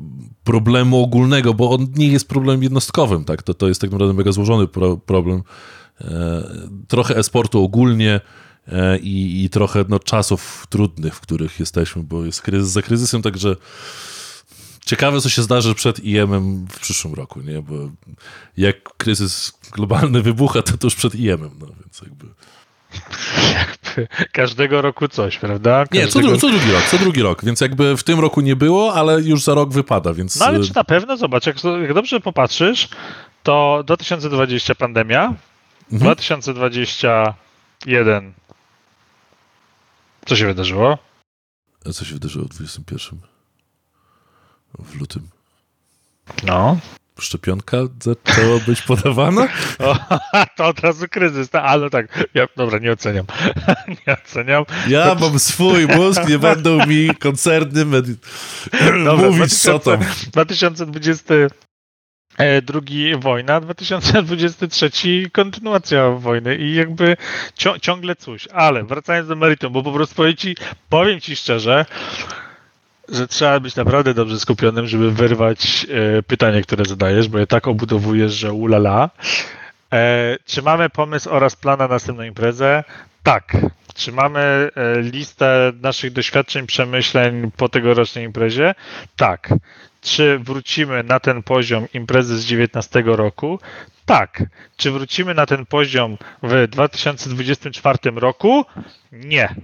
problemu ogólnego, bo on nie jest problemem jednostkowym, tak? To, to jest tak naprawdę mega złożony pro, problem. E, trochę e-sportu ogólnie, i, i trochę no, czasów trudnych, w których jesteśmy, bo jest kryzys za kryzysem, także ciekawe, co się zdarzy przed IEM-em w przyszłym roku, nie? Bo jak kryzys globalny wybucha, to tuż przed IEM-em, no więc jakby... Jakby każdego roku coś, prawda? Nie, co, Każdego... dru- co drugi rok, co drugi rok, więc jakby w tym roku nie było, ale już za rok wypada, więc... No ale czy na pewno, zobacz, jak, jak dobrze popatrzysz, to 2020 pandemia, Mhm. 2021 co się wydarzyło? A Co się wydarzyło w 21? W lutym. No. Szczepionka zaczęła być podawana? O, to od razu kryzys, no, ale tak, ja, dobra, nie oceniam. nie oceniam. Ja mam swój mózg, nie będą mi koncerny medi- Dobra, mówić co tam. 2020 e, drugi wojna, 2023 kontynuacja wojny i jakby cią, ciągle coś. Ale wracając do meritum, bo po prostu powiem ci, powiem ci szczerze, że trzeba być naprawdę dobrze skupionym, żeby wyrwać e, pytanie, które zadajesz, bo je tak obudowujesz, że ulala. E, czy mamy pomysł oraz plan na następną imprezę? Tak. Czy mamy e, listę naszych doświadczeń, przemyśleń po tegorocznej imprezie? Tak. Czy wrócimy na ten poziom imprezy z 19 roku? Tak. Czy wrócimy na ten poziom w 2024 roku? Nie.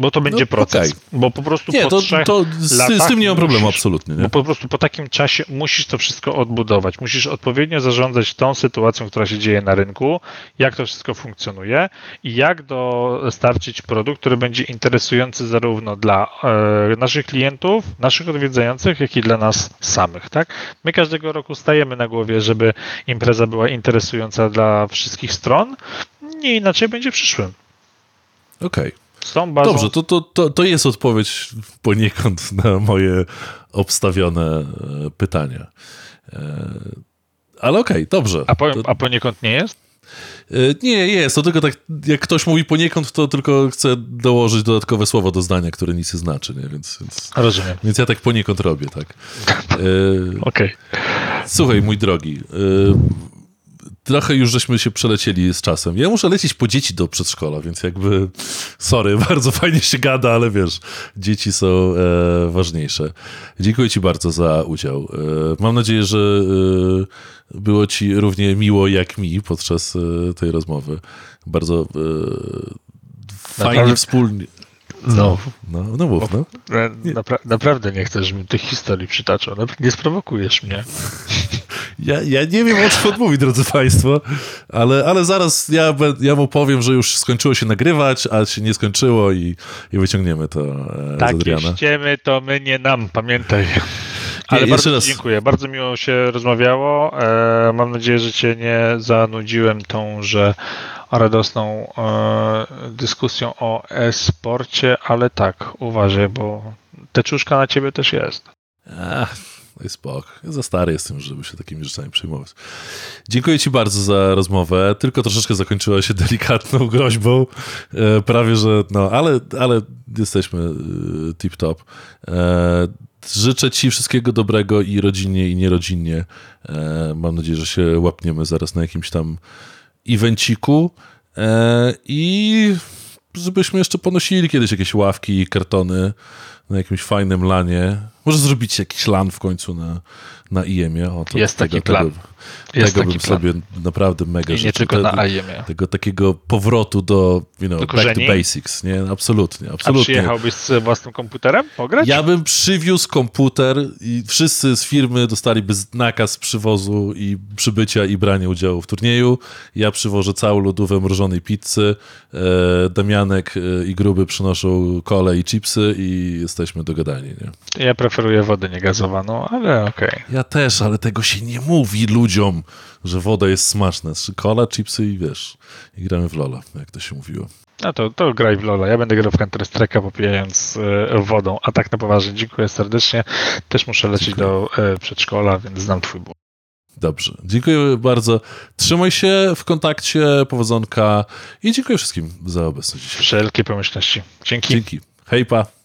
Bo to będzie No, proces. okej. Bo po prostu Nie, po to, trzech to z, z latach tym nie mam problemu absolutnie. Nie? bo po prostu po takim czasie musisz to wszystko odbudować. Musisz odpowiednio zarządzać tą sytuacją, która się dzieje na rynku, jak to wszystko funkcjonuje i jak dostarczyć produkt, który będzie interesujący zarówno dla e, naszych klientów, naszych odwiedzających, jak i dla nas samych. Tak? My każdego roku stajemy na głowie, żeby impreza była interesująca dla wszystkich stron. Nie inaczej będzie w przyszłym. Okej. Z tą bazą. Dobrze, to, to, to, to jest odpowiedź poniekąd na moje obstawione e, pytania. E, Ale okej, dobrze. A, po, a poniekąd nie jest? E, Nie, jest. To tylko tak, jak ktoś mówi poniekąd, to tylko chcę dołożyć dodatkowe słowo do zdania, które nic nie znaczy, nie? Więc, więc, Rozumiem. więc ja tak poniekąd robię, tak. Okej. Słuchaj, mój drogi, trochę już żeśmy się przelecieli z czasem. Ja muszę lecieć po dzieci do przedszkola, więc jakby, sorry, bardzo fajnie się gada, ale wiesz, dzieci są e, ważniejsze. Dziękuję ci bardzo za udział. E, mam nadzieję, że e, było ci równie miło jak mi podczas e, tej rozmowy. Bardzo e, fajnie Naprawdę- wspólnie. No. No, no mów, no. Napra- naprawdę nie chcesz, żebym tych historii przytaczał. Nie sprowokujesz mnie. Ja, ja nie wiem, o czym on mówi, drodzy Państwo, ale, ale zaraz ja, ja mu powiem, że już skończyło się nagrywać, a się nie skończyło i, i wyciągniemy to e, z Takie Adriana. ściemy to my nie nam, pamiętaj. Ale jeszcze bardzo raz. dziękuję, bardzo miło się rozmawiało. E, mam nadzieję, że cię nie zanudziłem tą, że radosną e, dyskusją o e-sporcie, ale tak, uważaj, bo teczuszka na ciebie też jest. Ach, Daj spokój. Ja za stary jestem, żeby się takimi rzeczami przejmować. Dziękuję Ci bardzo za rozmowę. Tylko troszeczkę zakończyła się delikatną groźbą. E, prawie, że no, ale, ale jesteśmy e, tip-top. E, życzę Ci wszystkiego dobrego i rodzinnie, i nierodzinnie. E, mam nadzieję, że się łapniemy zaraz na jakimś tam evenciku. E, I żebyśmy jeszcze ponosili kiedyś jakieś ławki i kartony na jakimś fajnym lanie. Może zrobić jakiś lan w końcu na, na IEM-ie. O, to Jest tego, taki plan. Tego, Jest tego taki bym plan. sobie naprawdę mega I nie życzył. tylko Te- na IEM-ie. Tego takiego powrotu do, you know, Do back to basics, nie? Absolutnie, A absolutnie. przyjechałbyś z własnym komputerem pograć? Ja bym przywiózł komputer i wszyscy z firmy dostaliby nakaz przywozu i przybycia i brania udziału w turnieju. Ja przywożę całą lodówkę mrożonej pizzy. E, Damianek e, i Gruby przynoszą kole i chipsy i jesteśmy dogadani, nie? Ja preferuję wodę niegazowaną, ale okej. Ja też, ale tego się nie mówi ludziom, że woda jest smaczna. Kola, chipsy i wiesz, i gramy w Lola, jak to się mówiło. No to, to graj w Lola. Ja będę grał w Counter Strike'a popijając e, wodą. A tak na poważnie, dziękuję serdecznie. Też muszę lecieć Dziękuję. do e, przedszkola, więc znam twój ból. Dobrze, dziękuję bardzo. Trzymaj się w kontakcie, powodzonka i dziękuję wszystkim za obecność dzisiaj. Wszelkie pomyślności. Dzięki. Dzięki. Hej, pa.